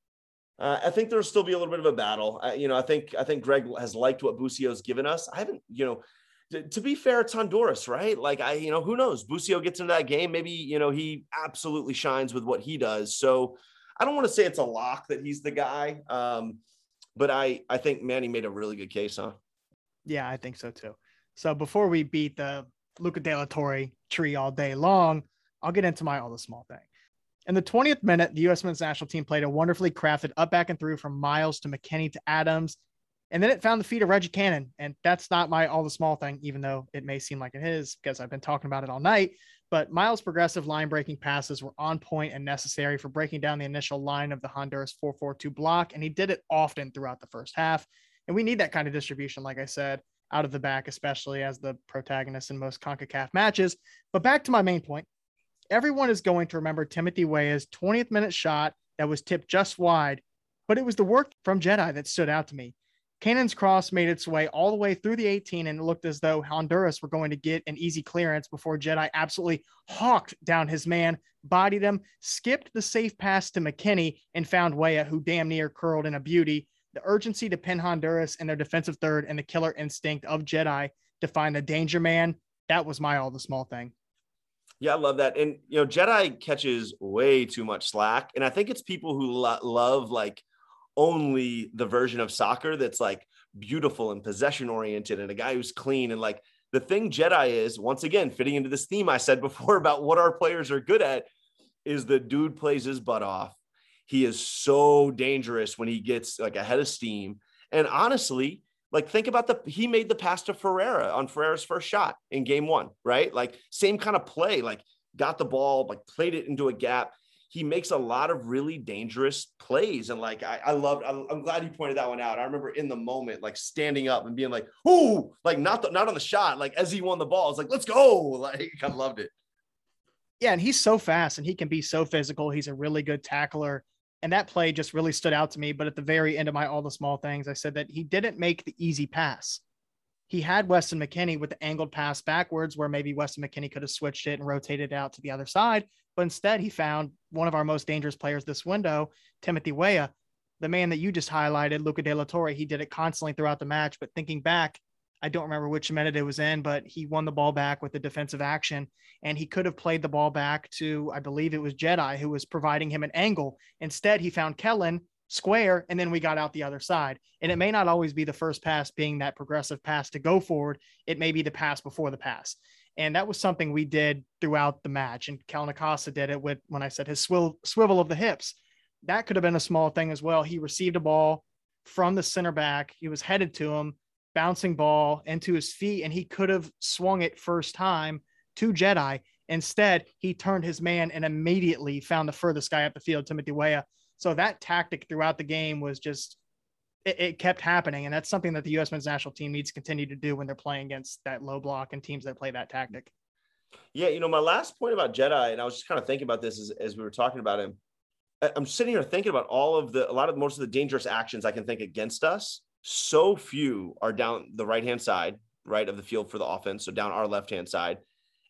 B: Uh, I think there'll still be a little bit of a battle. I, you know, I think I think Greg has liked what Busio's given us. I haven't, you know, to be fair, it's Honduras, right? Like I, you know, who knows? Busio gets into that game. Maybe, you know, he absolutely shines with what he does. So I don't want to say it's a lock that he's the guy. Um, but I, I think Manny made a really good case, huh?
A: Yeah, I think so too. So before we beat the Luca De La Torre tree all day long, I'll get into my all the small thing. In the 20th minute, the U.S. men's national team played a wonderfully crafted up, back, and through from Miles to McKennie to Adams and then it found the feet of Reggie Cannon. And that's not my all the small thing, even though it may seem like it is because I've been talking about it all night. But Miles' progressive line breaking passes were on point and necessary for breaking down the initial line of the Honduras 4 4 2 block. And he did it often throughout the first half. And we need that kind of distribution, like I said, out of the back, especially as the protagonist in most CONCACAF matches. But back to my main point everyone is going to remember Timothy Weah's 20th minute shot that was tipped just wide, but it was the work from Jedi that stood out to me. Cannon's cross made its way all the way through the 18, and it looked as though Honduras were going to get an easy clearance before Jedi absolutely hawked down his man, bodied him, skipped the safe pass to McKennie, and found Weah, who damn near curled in a beauty. The urgency to pin Honduras in their defensive third and the killer instinct of Jedi to find the danger man. That was my all the small thing.
B: Yeah, I love that. And, you know, Jedi catches way too much slack. And I think it's people who lo- love like only the version of soccer that's like beautiful and possession oriented and a guy who's clean and like the thing Jedi is once again fitting into this theme I said before <laughs> about what our players are good at is the dude plays his butt off. He is so dangerous when he gets like ahead of steam. And honestly, like think about the he made the pass to Ferreira on Ferreira's first shot in game one, right? Like same kind of play, like got the ball, like played it into a gap he makes a lot of really dangerous plays. And like, I, I loved, I'm glad you pointed that one out. I remember in the moment, like standing up and being like, Ooh, like not, the, not on the shot. Like as he won the ball, it's like, let's go. <laughs> Like I loved it.
A: Yeah. And he's so fast and he can be so physical. He's a really good tackler. And that play just really stood out to me. But at the very end of my, all the small things, I said that he didn't make the easy pass. He had Weston McKennie with the angled pass backwards, where maybe Weston McKennie could have switched it and rotated it out to the other side. But instead, he found one of our most dangerous players this window, Timothy Weah, the man that you just highlighted, Luca De La Torre. He did it constantly throughout the match. But thinking back, I don't remember which minute it was in, but he won the ball back with the defensive action. And he could have played the ball back to, I believe it was Jedi who was providing him an angle. Instead, he found Kellyn square, and then we got out the other side. And it may not always be the first pass being that progressive pass to go forward, it may be the pass before the pass. And that was something we did throughout the match. And Kellyn Acosta did it with when I said his swivel, swivel of the hips. That could have been a small thing as well. He received a ball from the center back, he was headed to him bouncing ball into his feet, and he could have swung it first time to Jedi. Instead, he turned his man and immediately found the furthest guy up the field, Timothy Weah. So that tactic throughout the game was just it, it, kept happening, and that's something that the U.S. men's national team needs to continue to do when they're playing against that low block and teams that play that tactic.
B: Yeah, you know, my last point about Jedi, and I was just kind of thinking about this as, as we were talking about him. I'm sitting here thinking about all of the, a lot of most of the dangerous actions I can think against us so few are down the right hand side, right of the field for the offense. So down our left hand side.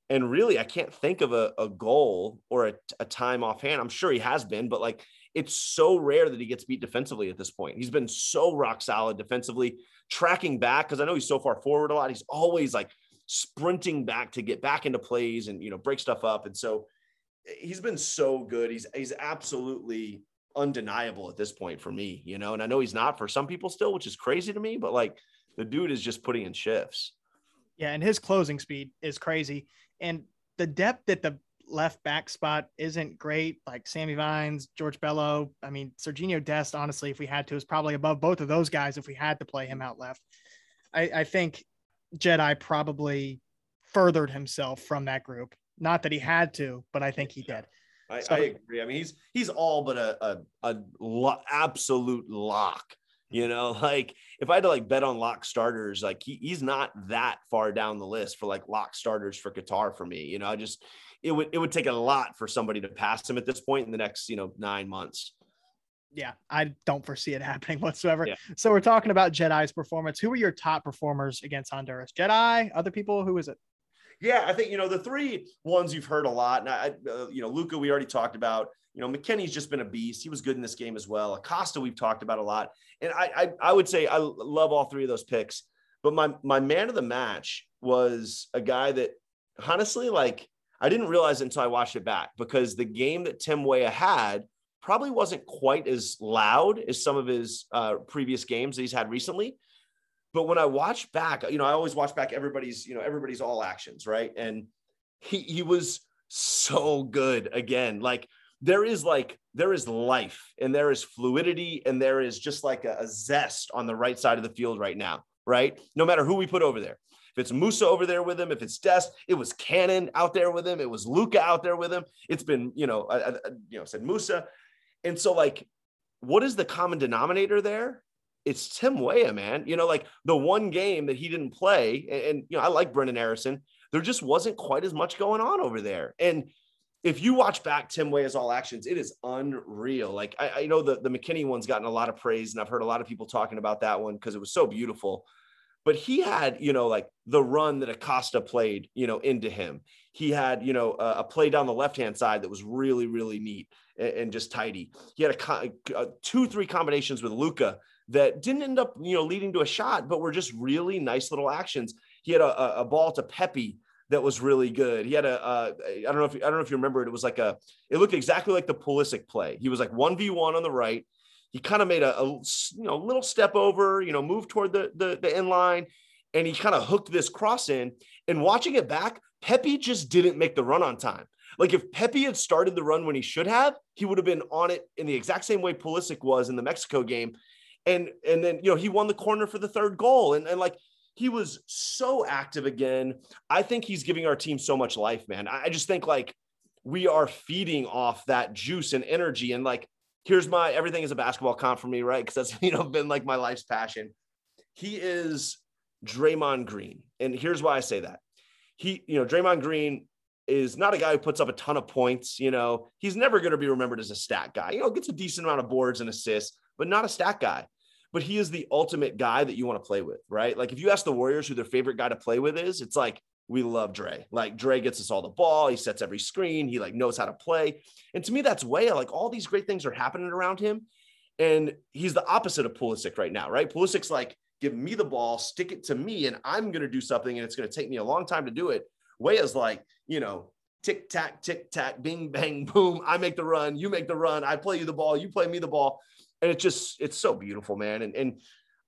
B: And really, I can't think of a, a goal or a, a time offhand. I'm sure he has been, but like it's so rare that he gets beat defensively at this point. He's been so rock solid defensively, tracking back because I know he's so far forward a lot. He's always like sprinting back to get back into plays and you know break stuff up. And so eh, he's been so good. He's he's absolutely undeniable at this point for me, you know. And I know he's not for some people still, which is crazy to me, but like the dude is just putting in shifts.
A: Yeah, and his closing speed is crazy. And the depth that the left back spot isn't great. Like Sammy Vines, George Bello. I mean, Serginho Dest, honestly, if we had to, is probably above both of those guys if we had to play him out left. I, I think Jedi probably furthered himself from that group. Not that he had to, but I think he did.
B: I, so, I agree. I mean, he's he's all but a a, a lo- absolute lock. You know, <laughs> like if I had to like bet on lock starters, like he, he's not that far down the list for like lock starters for Qatar for me. You know, I just it would it would take a lot for somebody to pass him at this point in the next you know nine months.
A: Yeah, I don't foresee it <laughs> happening whatsoever. Yeah. So we're talking about Jedi's performance. Who are your top performers against Honduras? Jedi, other people? Who is it?
B: Yeah, I think you know the three ones you've heard a lot. And I, uh, you know, Luca, we already talked about. You know, McKennie's just been a beast. He was good in this game as well. Acosta, we've talked about a lot, and I, I, I would say I love all three of those picks. But my my man of the match was a guy that honestly, like, I didn't realize until I watched it back because the game that Tim Weah had probably wasn't quite as loud as some of his uh, previous games that he's had recently. But when I watch back, you know, I always watch back everybody's, you know, everybody's all actions, right? And he he was so good again. Like there is like there is life and there is fluidity and there is just like a, a zest on the right side of the field right now, right? No matter who we put over there. If it's Musah over there with him, if it's Dest, it was Cannon out there with him, it was Luca out there with him. It's been, you know, I, I you know, said Musah, And so like what is the common denominator there? it's Tim Weah, man. You know, like the one game that he didn't play, and, and, you know, I like Brenden Aaronson. There just wasn't quite as much going on over there. And if you watch back Tim Weah's all actions, it is unreal. Like I, I know the, the McKennie one's gotten a lot of praise, and I've heard a lot of people talking about that one because it was so beautiful. But he had, you know, like the run that Acosta played, you know, into him. He had, you know, a, a play down the left hand side that was really, really neat and, and just tidy. He had a, a two, three combinations with Luca that didn't end up, you know, leading to a shot, but were just really nice little actions. He had a, a ball to Pepi that was really good. He had a uh, I don't know if I don't know if you remember it. It was like a it looked exactly like the Pulisic play. He was like one v one on the right. He kind of made a, a, you know little step over, you know, move toward the the, the end line, and he kind of hooked this cross in. And watching it back, Pepi just didn't make the run on time. Like if Pepi had started the run when he should have, he would have been on it in the exact same way Pulisic was in the Mexico game and and then you know he won the corner for the third goal and, and like he was so active again i think he's giving our team so much life man i just think like we are feeding off that juice and energy and like here's my everything is a basketball comp for me right? Because that's <laughs> you know been like my life's passion. He is Draymond Green and here's why I say that. He you know Draymond Green is not a guy who puts up a ton of points you know? He's never going to be remembered as a stat guy. You know gets a decent amount of boards and assists but not a stat guy. but he is the ultimate guy that you want to play with, right? Like if you ask the Warriors who their favorite guy to play with is, it's like we love Dre. Like Dre gets us all the ball. He sets every screen. He like knows how to play. And to me, that's way like all these great things are happening around him. And he's the opposite of Pulisic right now, right? Pulisic's like, give me the ball, stick it to me, and I'm to do something, and it's to take me a long time to do it. Weah's like, you know, tick tack, tick tack, bing bang <laughs> boom. I make the run, you make the run. I play you the ball, you play me the ball, and it's just it's so beautiful, man. And and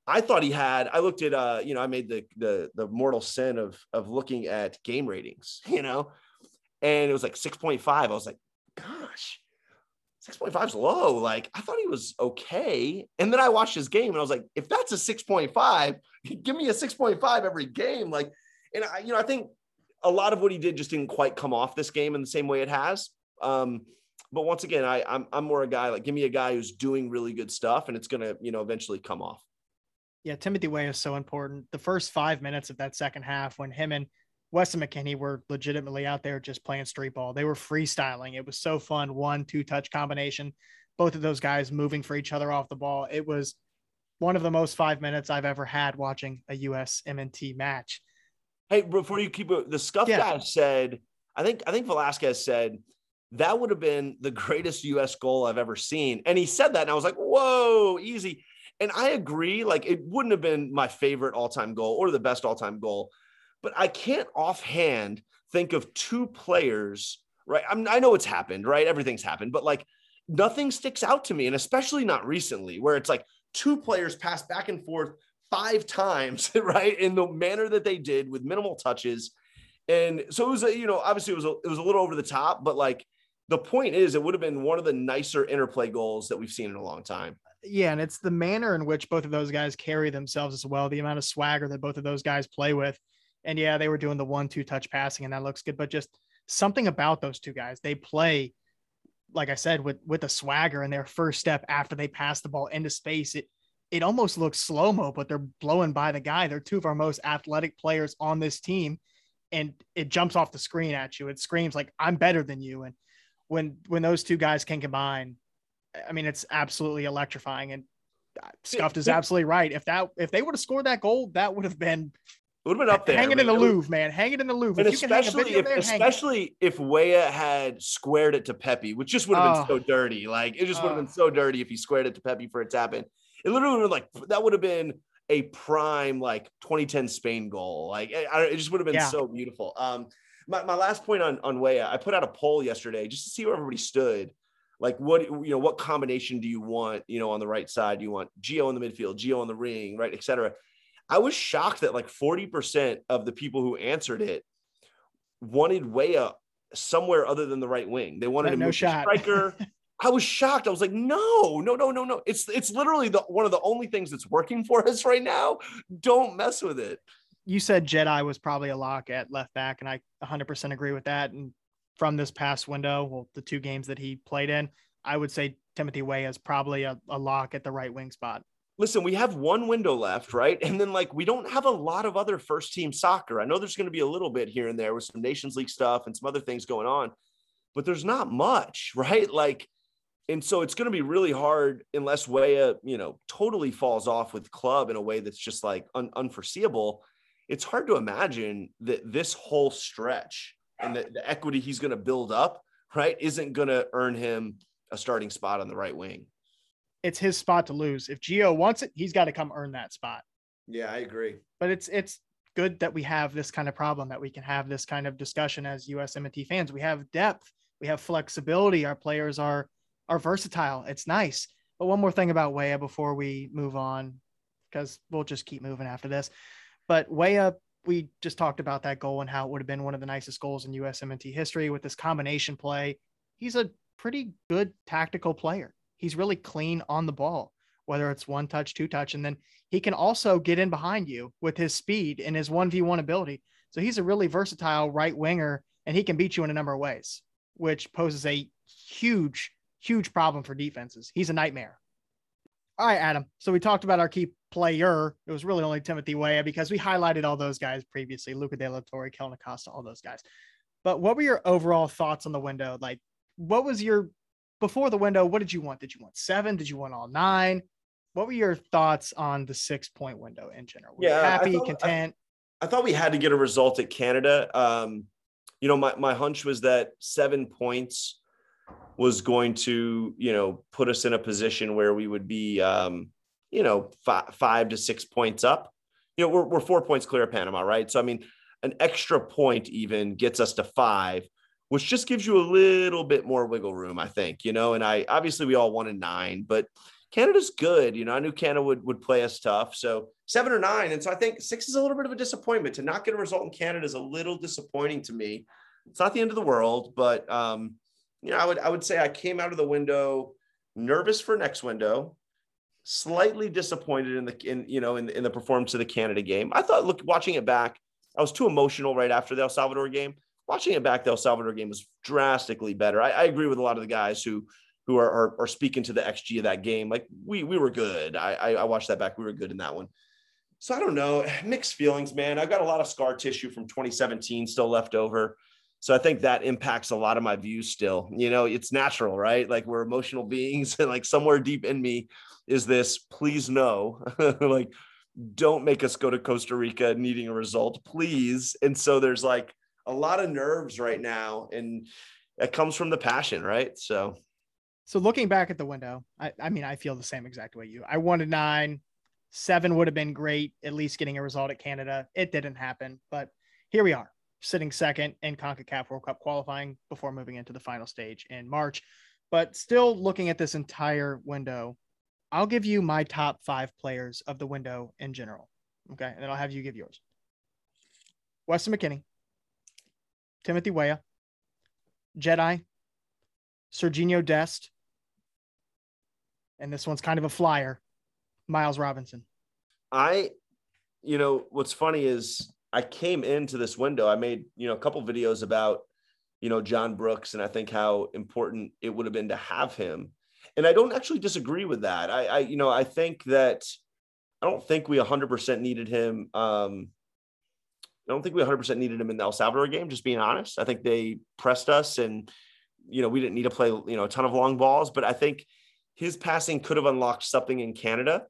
B: I thought he had. I looked at, uh, you know, I made the the the mortal sin of of looking at game ratings, <laughs> you know, and it was like six point five. I was like, gosh, six point five is low. Like I thought he was okay, and then I watched his game and I was like, if that's a six point five, <laughs> give me a six point five every game. Like, and I, you know, I think a lot of what he did just didn't quite come off this game in the same way it has. Um, but once again, I I'm I'm more a guy like give me a guy who's doing really good stuff, and it's gonna you know eventually come off.
A: Yeah, Timothy Weah is so important. The first five minutes of that second half, when him and Weston McKennie were legitimately out there just playing street ball, they were freestyling. It was so fun. One, two touch combination, both of those guys moving for each other off the ball. It was one of the most five minutes I've ever had watching a US MNT match.
B: Hey, before you keep it, the scuff yeah. guy said, I think I think Velasquez said that would have been the greatest US goal I've ever seen. And he said that, and I was like, whoa, easy. And I agree. Like it wouldn't have been my favorite all time goal or the best all time goal, but I can't offhand think of two players, right? I'm, I know it's happened, right? Everything's happened, but like nothing sticks out to me. And especially not recently, where it's like two players pass back and forth five times, <laughs> right? In the manner that they did with minimal touches. And so it was, a, you know, obviously it was, a, it was a little over the top, but like the point is, it would have been one of the nicer interplay goals that we've seen in a long time
A: yeah, and it's the manner in which both of those guys carry themselves as well, the amount of swagger that both of those guys play with. And yeah, they were doing the one two touch passing, and that looks good, but just something about those two guys. They play, like I said, with with a swagger in their first step after they pass the ball into space. It it almost looks slow mo, but they're blowing by the guy. They're two of our most athletic players on this team, and it jumps off the screen at you. It screams like I'm better than you. And when when those two guys can combine, I mean, it's absolutely electrifying. And uh, Scuffed is absolutely right. If that if they would have scored that goal, that would have been
B: it would have been up there.
A: Hanging in the Louvre, man. Hanging in the Louvre.
B: And if especially if, there, especially if Weah had squared it to Pepi, which just would have been oh. so dirty. Like it just would have been so dirty if he squared it to Pepi for a tap in. It literally would have like that would have been a prime like 2010 Spain goal. Like it, it just would have been yeah. so beautiful. Um, my, my last point on on Weah, I put out a poll yesterday just to see where everybody stood like what you know what combination do you want you know on the right side do you want Gio in the midfield Gio on the ring right etc i was shocked that like 40% of the people who answered it wanted Weah somewhere other than the right wing they wanted to no shot. striker <laughs> I was shocked. I was like, no, no, no, no, no. It's it's literally the one of the only things that's working for us <laughs> right now. Don't mess with it.
A: You said Jedi was probably a lock at left back, and I 100% agree with that. And from this past window, well, the two games that he played in, I would say Timothy Weah is probably a, a lock at the right wing spot.
B: Listen, we have one window left, right? And then like we don't have a lot of other first team soccer. I know there's going to be a little bit here and there with some Nations League stuff and some other things going on, but there's not much, <laughs> right? Like, and so it's going to be really hard unless Weah, you know, totally falls off with club in a way that's just like un- unforeseeable. It's hard to imagine that this whole stretch and the, the equity he's going to build up, right, isn't going to earn him a starting spot on the right wing.
A: It's his spot to lose. If Gio wants it, he's got to come earn that spot.
B: Yeah, I agree.
A: But it's it's good that we have this kind of problem that we can have this kind of discussion as USMNT fans. We have depth, we have flexibility. Our players are are versatile. It's nice. But one more thing about Weah before we move on, because we'll just keep moving after this. But Weah we just talked about that goal and how it would have been one of the nicest goals in USMNT history with this combination play. He's a pretty good tactical player. He's really clean on the ball, whether it's one touch, two touch, and then he can also get in behind you with his speed and his 1v1 ability. So he's a really versatile right winger and he can beat you in a number of ways, which poses a huge, huge problem for defenses. He's a nightmare. All right, Adam. So we talked about our key player. It was really only Timothy Weah because we highlighted all those guys previously Luca De La Torre, Kellyn Acosta, all those guys. But what were your overall thoughts on the window? Like, what was your before the window? What did you want? Did you want seven? Did you want all nine? what were your thoughts on the six point window in general? Were
B: yeah,
A: happy, thought, content.
B: I, I, thought we had to get a result at Canada. Um, you know, my, my hunch was that seven points was going to, you know, put us in a position where we would be, um, you know, five, five to six points up. You know, we're, we're four points clear of Panama, right? So, I mean, an extra point even gets us to five, which just gives you a little bit more wiggle room, I think, you know, and I obviously we all wanted nine, but Canada's good. You know, I knew Canada would, would play us tough. So seven or nine. And so I think six is a little bit of a disappointment to not get a result in Canada is a little disappointing to me. It's not the end of the world, but um, you know, I would I would say I came out of the window nervous for next window, slightly disappointed in the in you know in, in the performance of the Canada game. I thought look watching it back, I was too emotional right after the El Salvador game. Watching it back, the El Salvador game was drastically better. I, I agree with a lot of the guys who who are, are, are speaking to the XG of that game. Like we we were good. I, I I watched that back. We were good in that one. So I don't know. <sighs> Mixed feelings, man. I've got a lot of scar tissue from 2017 still left over. So I think that impacts a lot of my views still. You know, it's natural, right? Like we're emotional beings, <laughs> and like somewhere deep in me is this, please no, <laughs> like don't make us go to Costa Rica needing a result, please. And so there's like a lot of nerves right now, and it comes from the passion, right? So
A: so looking back at the window, I, I mean, I feel the same exact way you. I wanted nine, seven would have been great, at least getting a result at Canada. It didn't happen, but here we are sitting second in CONCACAF World Cup qualifying before moving into the final stage in March. But still looking at this entire window, I'll give you my top five players of the window in general. Okay. And then I'll have you give yours. Weston McKennie, Timothy Weah, Jedi, Serginho Dest, and this one's kind of a flyer, Miles Robinson.
B: I, you know, what's funny is I came into this window. I made you know a couple videos about you know John Brooks, and I think how important it would have been to have him. And I don't actually disagree with that. I, I you know I think that I don't think we 100% needed him. Um, I don't think we 100% needed him in the El Salvador game. Just being honest, I think they pressed us, and you know we didn't need to play you know a ton of long balls. But I think his passing could have unlocked something in Canada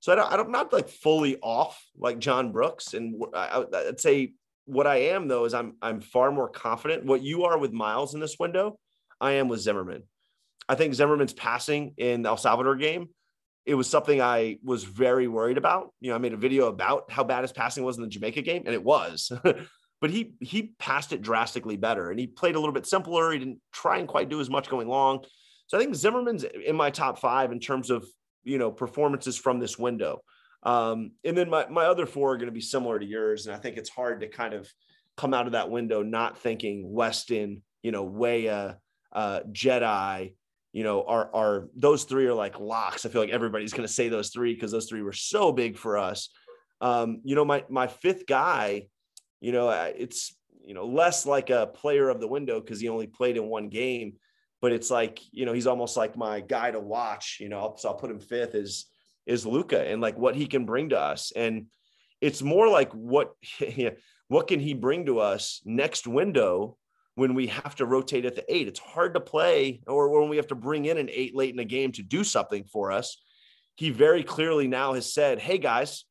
B: so I I'm not like fully off like John Brooks. And I, I'd say what I am though is I'm I'm far more confident. What you are with Miles in this window, I am with Zimmerman. I think Zimmerman's passing in the El Salvador game. It was something I was very worried about. You know, I made a video about how bad his passing was in the Jamaica game, and it was. <laughs> but he he passed it drastically better, and he played a little bit simpler. He didn't try and quite do as much going long. So I think Zimmerman's in my top five in terms of you know performances from this window. Um, and then my my other four are going to be similar to yours, and I think it's hard to kind of come out of that window not thinking Weston, you know, Weah, uh, Jedi, you know, are are those three are like locks. I feel like everybody's going to say those three because those three were so big for us. Um, you know, my my fifth guy, you know, it's you know less like a player of the window because he only played in one game, but it's like you know he's almost like my guy to watch you know so i'll put him fifth is is Luca and like what he can bring to us. And it's more like what <laughs> what can he bring to us next window when we have to rotate at the eight? It's hard to play or when we have to bring in an eight late in the game to do something for us. He very clearly now has said hey guys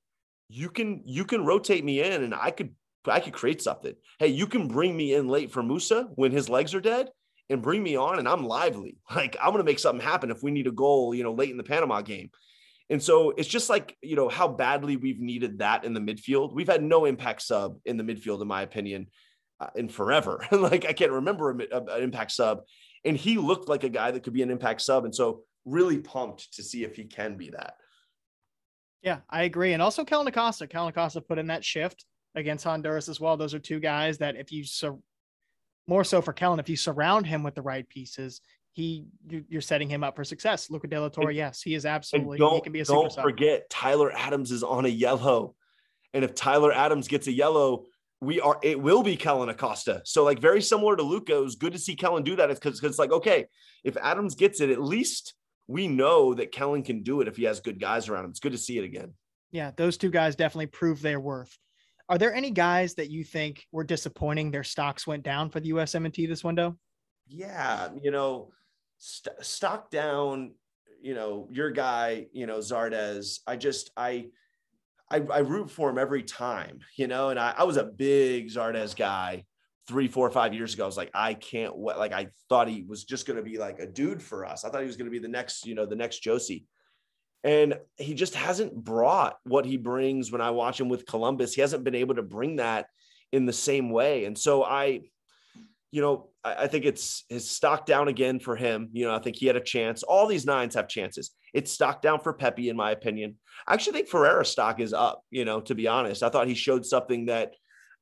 B: you can you can rotate me in and i could i could create something. Hey you can bring me in late for Musah when his legs are dead and bring me on and I'm lively. <laughs> Like I'm going to make something happen if we need a goal, you know, late in the Panama game. And so it's just like, you know, how badly we've needed that in the midfield. We've had no impact sub in the midfield, in my opinion, uh, in forever. <laughs> like I can't remember an impact sub. And he looked like a guy that could be an impact sub. And so really pumped to see if he can be that.
A: Yeah, I agree. And also Kellyn Acosta. Kellyn Acosta put in that shift against Honduras as well. Those are two guys that if you sur- more so for Kellyn, if you surround him with the right pieces, he you're setting him up for success. Luca De La Torre, and, yes, he is absolutely.
B: Don't,
A: he can be a
B: don't forget Tyler Adams is on a yellow, and if Tyler Adams gets a yellow, we are it will be Kellyn Acosta. So like very similar to Luca, it was good to see Kellyn do that. It's because it's like okay, if Adams gets it, at least we know that Kellyn can do it if he has good guys around him. It's good to see it again.
A: Yeah, those two guys definitely prove their worth. Are there any guys that you think were disappointing? Their stocks went down for the USMNT this window.
B: Yeah, you know, st- stock down. you know, your guy, you know, Zardes, I just, I, I, I root for him every time, you know, and I, I was a big Zardes guy three, four, five years ago. I was like, I can't wait. Like, I thought he was just going to be like a dude for us. I thought he was going to be the next, you know, the next Jozy. And he just hasn't brought what he brings when I watch him with Columbus. He hasn't been able to bring that in the same way. And so I, you know, I, I think it's his stock down again for him. You know, I think he had a chance. All these nines have chances. It's stock down for Pepi, in my opinion. I actually think Ferreira's stock is up, you know, to be honest. I thought he showed something that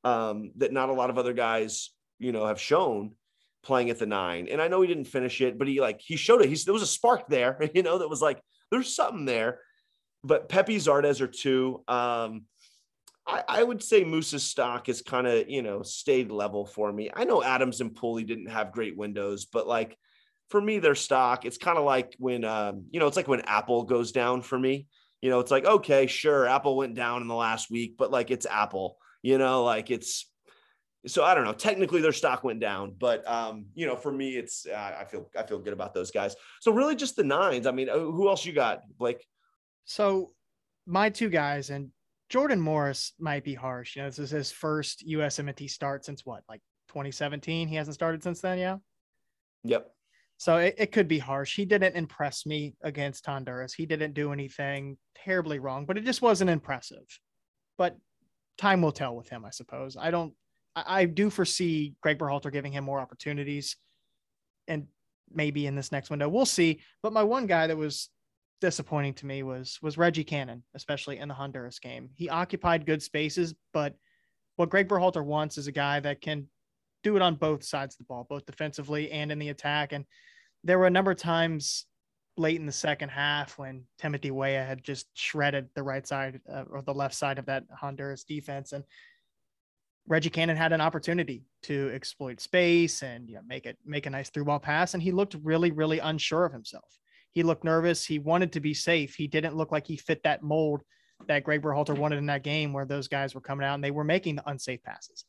B: um, that not a lot of other guys, you know, have shown playing at the nine. And I know he didn't finish it, but he like he showed it. He's there was a spark there, <laughs> you know, that was like there's something there. But Pepi Zardes are two. Um, I, I, would say Moose's stock has kind of, you know, stayed level for me. I know Adams and Pulley didn't have great windows, but like for me, their stock, it's kind of like when, um, you know, it's like when Apple goes down for me. You know, it's like, okay, sure, Apple went down in the last week, but like it's Apple, you know, like it's, so I don't know. Technically, their stock went down, but um, you know, for me, it's uh, I feel I feel good about those guys. So really, just the nines. I mean, uh, who else you got, Blake?
A: So my two guys and Jordan Morris might be harsh. You know, this is his first USMNT start since what, like 2017. He hasn't started since then. Yeah.
B: Yep.
A: So it, it could be harsh. He didn't impress me against Honduras. He didn't do anything terribly wrong, but it just wasn't impressive. But time will tell with him, I suppose. I don't I, do foresee Greg Berhalter giving him more opportunities and maybe in this next window. We'll see. But my one guy that was disappointing to me was was Reggie Cannon, especially in the Honduras game. He occupied good spaces, but what Greg Berhalter wants is a guy that can do it on both sides of the ball, both defensively and in the attack. And there were a number of times late in the second half when Timothy Weah had just shredded the right side uh, or the left side of that Honduras defense. And Reggie Cannon had an opportunity to exploit space and you know, make it make a nice through ball pass, and he looked really, really unsure of himself. He looked nervous. He wanted to be safe. He didn't look like he fit that mold that Greg Berhalter wanted in that game, where those guys were coming out and they were making the unsafe passes.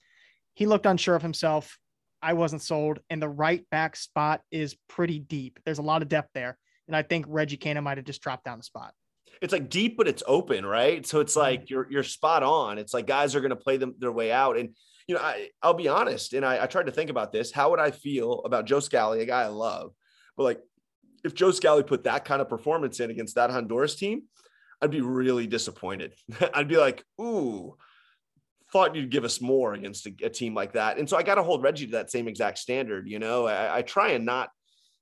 A: He looked unsure of himself. I wasn't sold, and the right back spot is pretty deep. There's a lot of depth there, and I think Reggie Cannon might have just dropped down the spot
B: it's like deep, but it's open, right? So it's mm-hmm. like you're you're spot on. It's like guys are going to play them their way out, and you know, I I'll be honest, and I, I tried to think about this. How would I feel about Joe Scally, a guy I love, but like if Joe Scally put that kind of performance in against that Honduras team, I'd be really disappointed. <laughs> I'd be like, ooh, thought you'd give us more against a, a team like that. And so I got to hold Reggie to that same exact standard. You know, I, I, try and not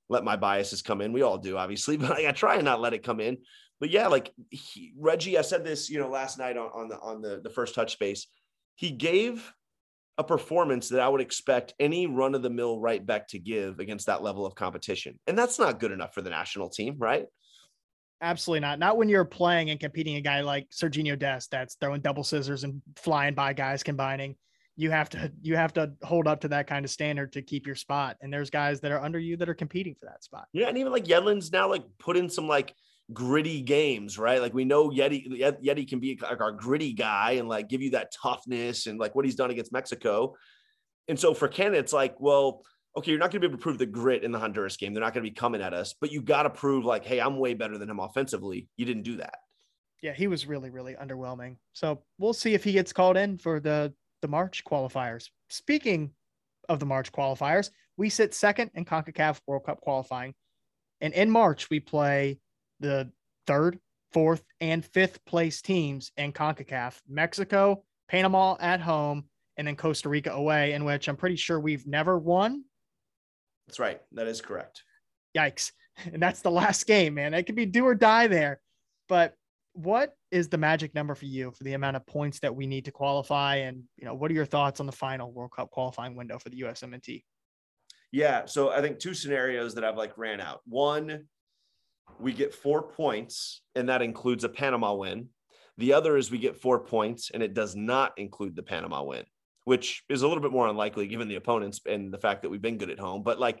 B: let my biases come in. We all do, obviously, <laughs> but I, I try and not let it come in but yeah, like he, Reggie, I said this, you know, last night on, on the on the the first touch space, he gave a performance that I would expect any run of the mill right back to give against that level of competition, and that's not good enough for the national team, right?
A: Absolutely not. Not when you're playing and competing a guy like Serginho Dest that's throwing double scissors and flying by guys combining. You have to you have to hold up to that kind of standard to keep your spot. And there's guys that are under you that are competing for that spot.
B: Yeah, and even like Yedlin's now like put in some like gritty games, right? Like we know Yeti Yeti can be like our gritty guy and like give you that toughness and like what he's done against Mexico. And so for Canada, it's like, well, okay, you're not going to be able to prove the grit in the Honduras game. They're not going to be coming at us, but you got to prove like, hey, I'm way better than him offensively. You didn't do that.
A: Yeah, he was really, really underwhelming. So we'll see if he gets called in for the the March qualifiers. Speaking of the March qualifiers, we sit second in CONCACAF World Cup qualifying. And in March, we play the third, fourth, and fifth place teams in CONCACAF Mexico, Panama at home, and then Costa Rica away, in which I'm pretty sure we've never won.
B: That's right. That is correct.
A: Yikes. <laughs> And that's the last game, man. It could be do or die there. But what is the magic number for you for the amount of points that we need to qualify? And, you know, what are your thoughts on the final World Cup qualifying window for the USMNT?
B: Yeah. So I think two scenarios that I've like ran out. One, we get four points, and that includes a Panama win. The other is we get four points, and it does not include the Panama win, which is a little bit more unlikely given the opponents and the fact that we've been good at home. But like,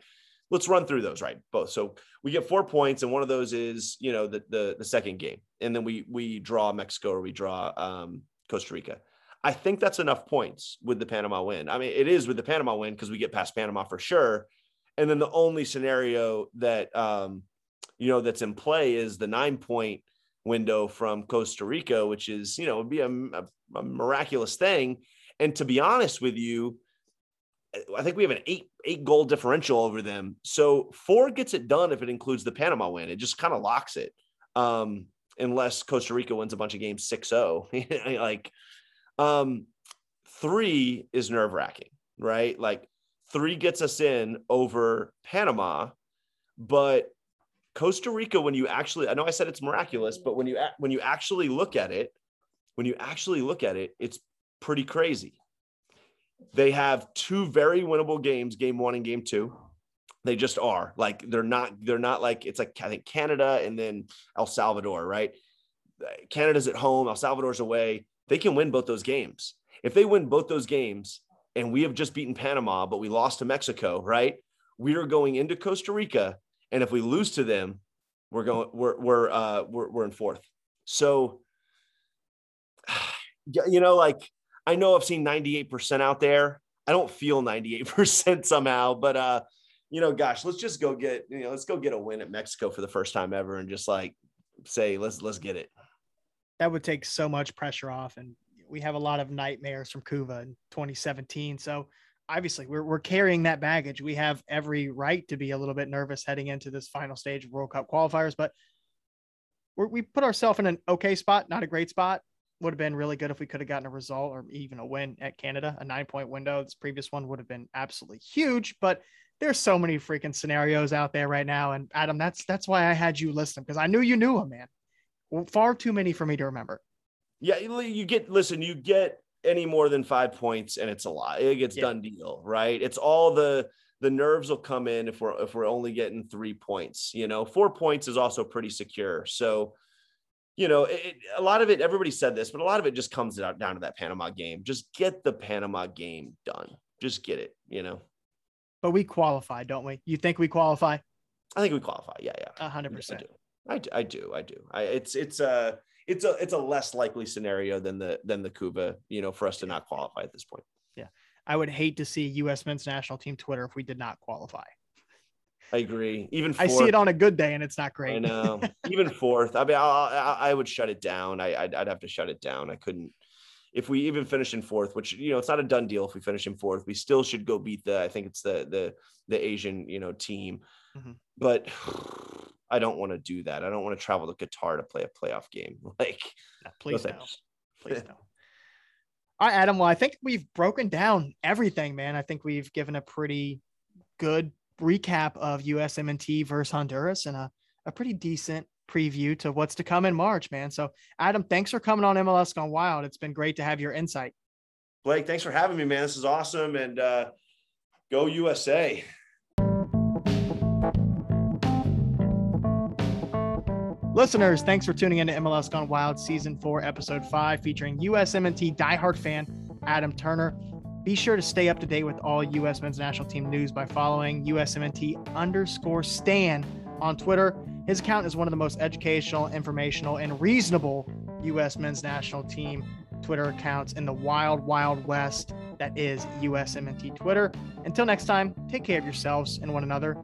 B: let's run through those, right? Both. So we get four points, and one of those is you know the the, the second game, and then we we draw Mexico or we draw um, Costa Rica. I think that's enough points with the Panama win. I mean, it is with the Panama win because we get past Panama for sure. And then the only scenario that um, you know, that's in play is the nine point window from Costa Rica, which is, you know, would be a, a, a miraculous thing. And to be honest with you, I think we have an eight eight goal differential over them. So four gets it done if it includes the Panama win. It just kind of locks it. Um, unless Costa Rica wins a bunch of games 6-0. <laughs> like um three is nerve wracking, right? Like three gets us in over Panama, but Costa Rica, when you actually, I know I said it's miraculous, but when you when you actually look at it, when you actually look at it, it's pretty crazy. They have two very winnable games, game one and game two. They just are like they're not they're not like it's like I think Canada and then El Salvador, right? Canada's at home, El Salvador's away. They can win both those games. If they win both those games, and we have just beaten Panama, but we lost to Mexico, right? We are going into Costa Rica, and if we lose to them, we're going we're we're uh we're, we're in fourth. So <sighs> you know, like I know I've seen 98% out there. I don't feel 98% <laughs> somehow, but uh, you know, gosh, let's just go get, you know, let's go get a win at Mexico for the first time ever and just like say, let's let's get it.
A: That would take so much pressure off. And we have a lot of nightmares from Couva in 2017. So obviously we're, we're carrying that baggage. We have every right to be a little bit nervous heading into this final stage of World Cup qualifiers, but we put ourselves in an okay spot, not a great spot. Would have been really good if we could have gotten a result or even a win at Canada. A nine point window. This previous one would have been absolutely huge, but there's so many freaking scenarios out there right now. And Adam, that's that's why I had you list them because I knew you knew them, man. Well, far too many for me to remember.
B: Yeah, you get listen, you get any more than five points and it's a lot. It gets yeah. done deal, right? It's all the the nerves will come in if we're if we're only getting three points. You know, four points is also pretty secure. So, you know, it, a lot of it. Everybody said this, but a lot of it just comes down to that Panama game. Just get the Panama game done. Just get it. You know.
A: But we qualify, don't we? You think we qualify?
B: I think we qualify. Yeah, yeah.
A: A hundred percent.
B: I do. I do. I do. I, it's it's uh it's a it's a less likely scenario than the than the Couva, you know, for us to not qualify at this point.
A: Yeah. I would hate to see US men's national team Twitter if we did not qualify.
B: I agree. Even
A: fourth, I see it on a good day and it's not great.
B: I know. <laughs> Even fourth, I mean, I, I, would shut it down. I, I'd, I'd have to shut it down. I couldn't. If we even finish in fourth, which you know, it's not a done deal. If we finish in fourth, we still should go beat the. I think it's the the the Asian you know team, mm-hmm. but <sighs> I don't want to do that. I don't want to travel to Qatar to play a playoff game. <laughs> Like,
A: no, please no, no. Please <laughs> no. All right, Adam. Well, I think we've broken down everything, man. I think we've given a pretty good recap of USMNT versus Honduras and a, a pretty decent preview to what's to come in March, man. So, Adam, thanks for coming on MLS Gone Wild. It's been great to have your insight.
B: Blake, thanks for having me, man. This is awesome. And uh, go USA. <laughs>
A: Listeners, thanks for tuning in to MLS Gone Wild Season 4, Episode 5, featuring USMNT diehard fan Adam Turner. Be sure to stay up to date with all U.S. men's national team news by following USMNT underscore Stan on Twitter. His account is one of the most educational, informational, and reasonable U.S. men's national team Twitter accounts in the wild, wild west that is USMNT Twitter. Until next time, take care of yourselves and one another.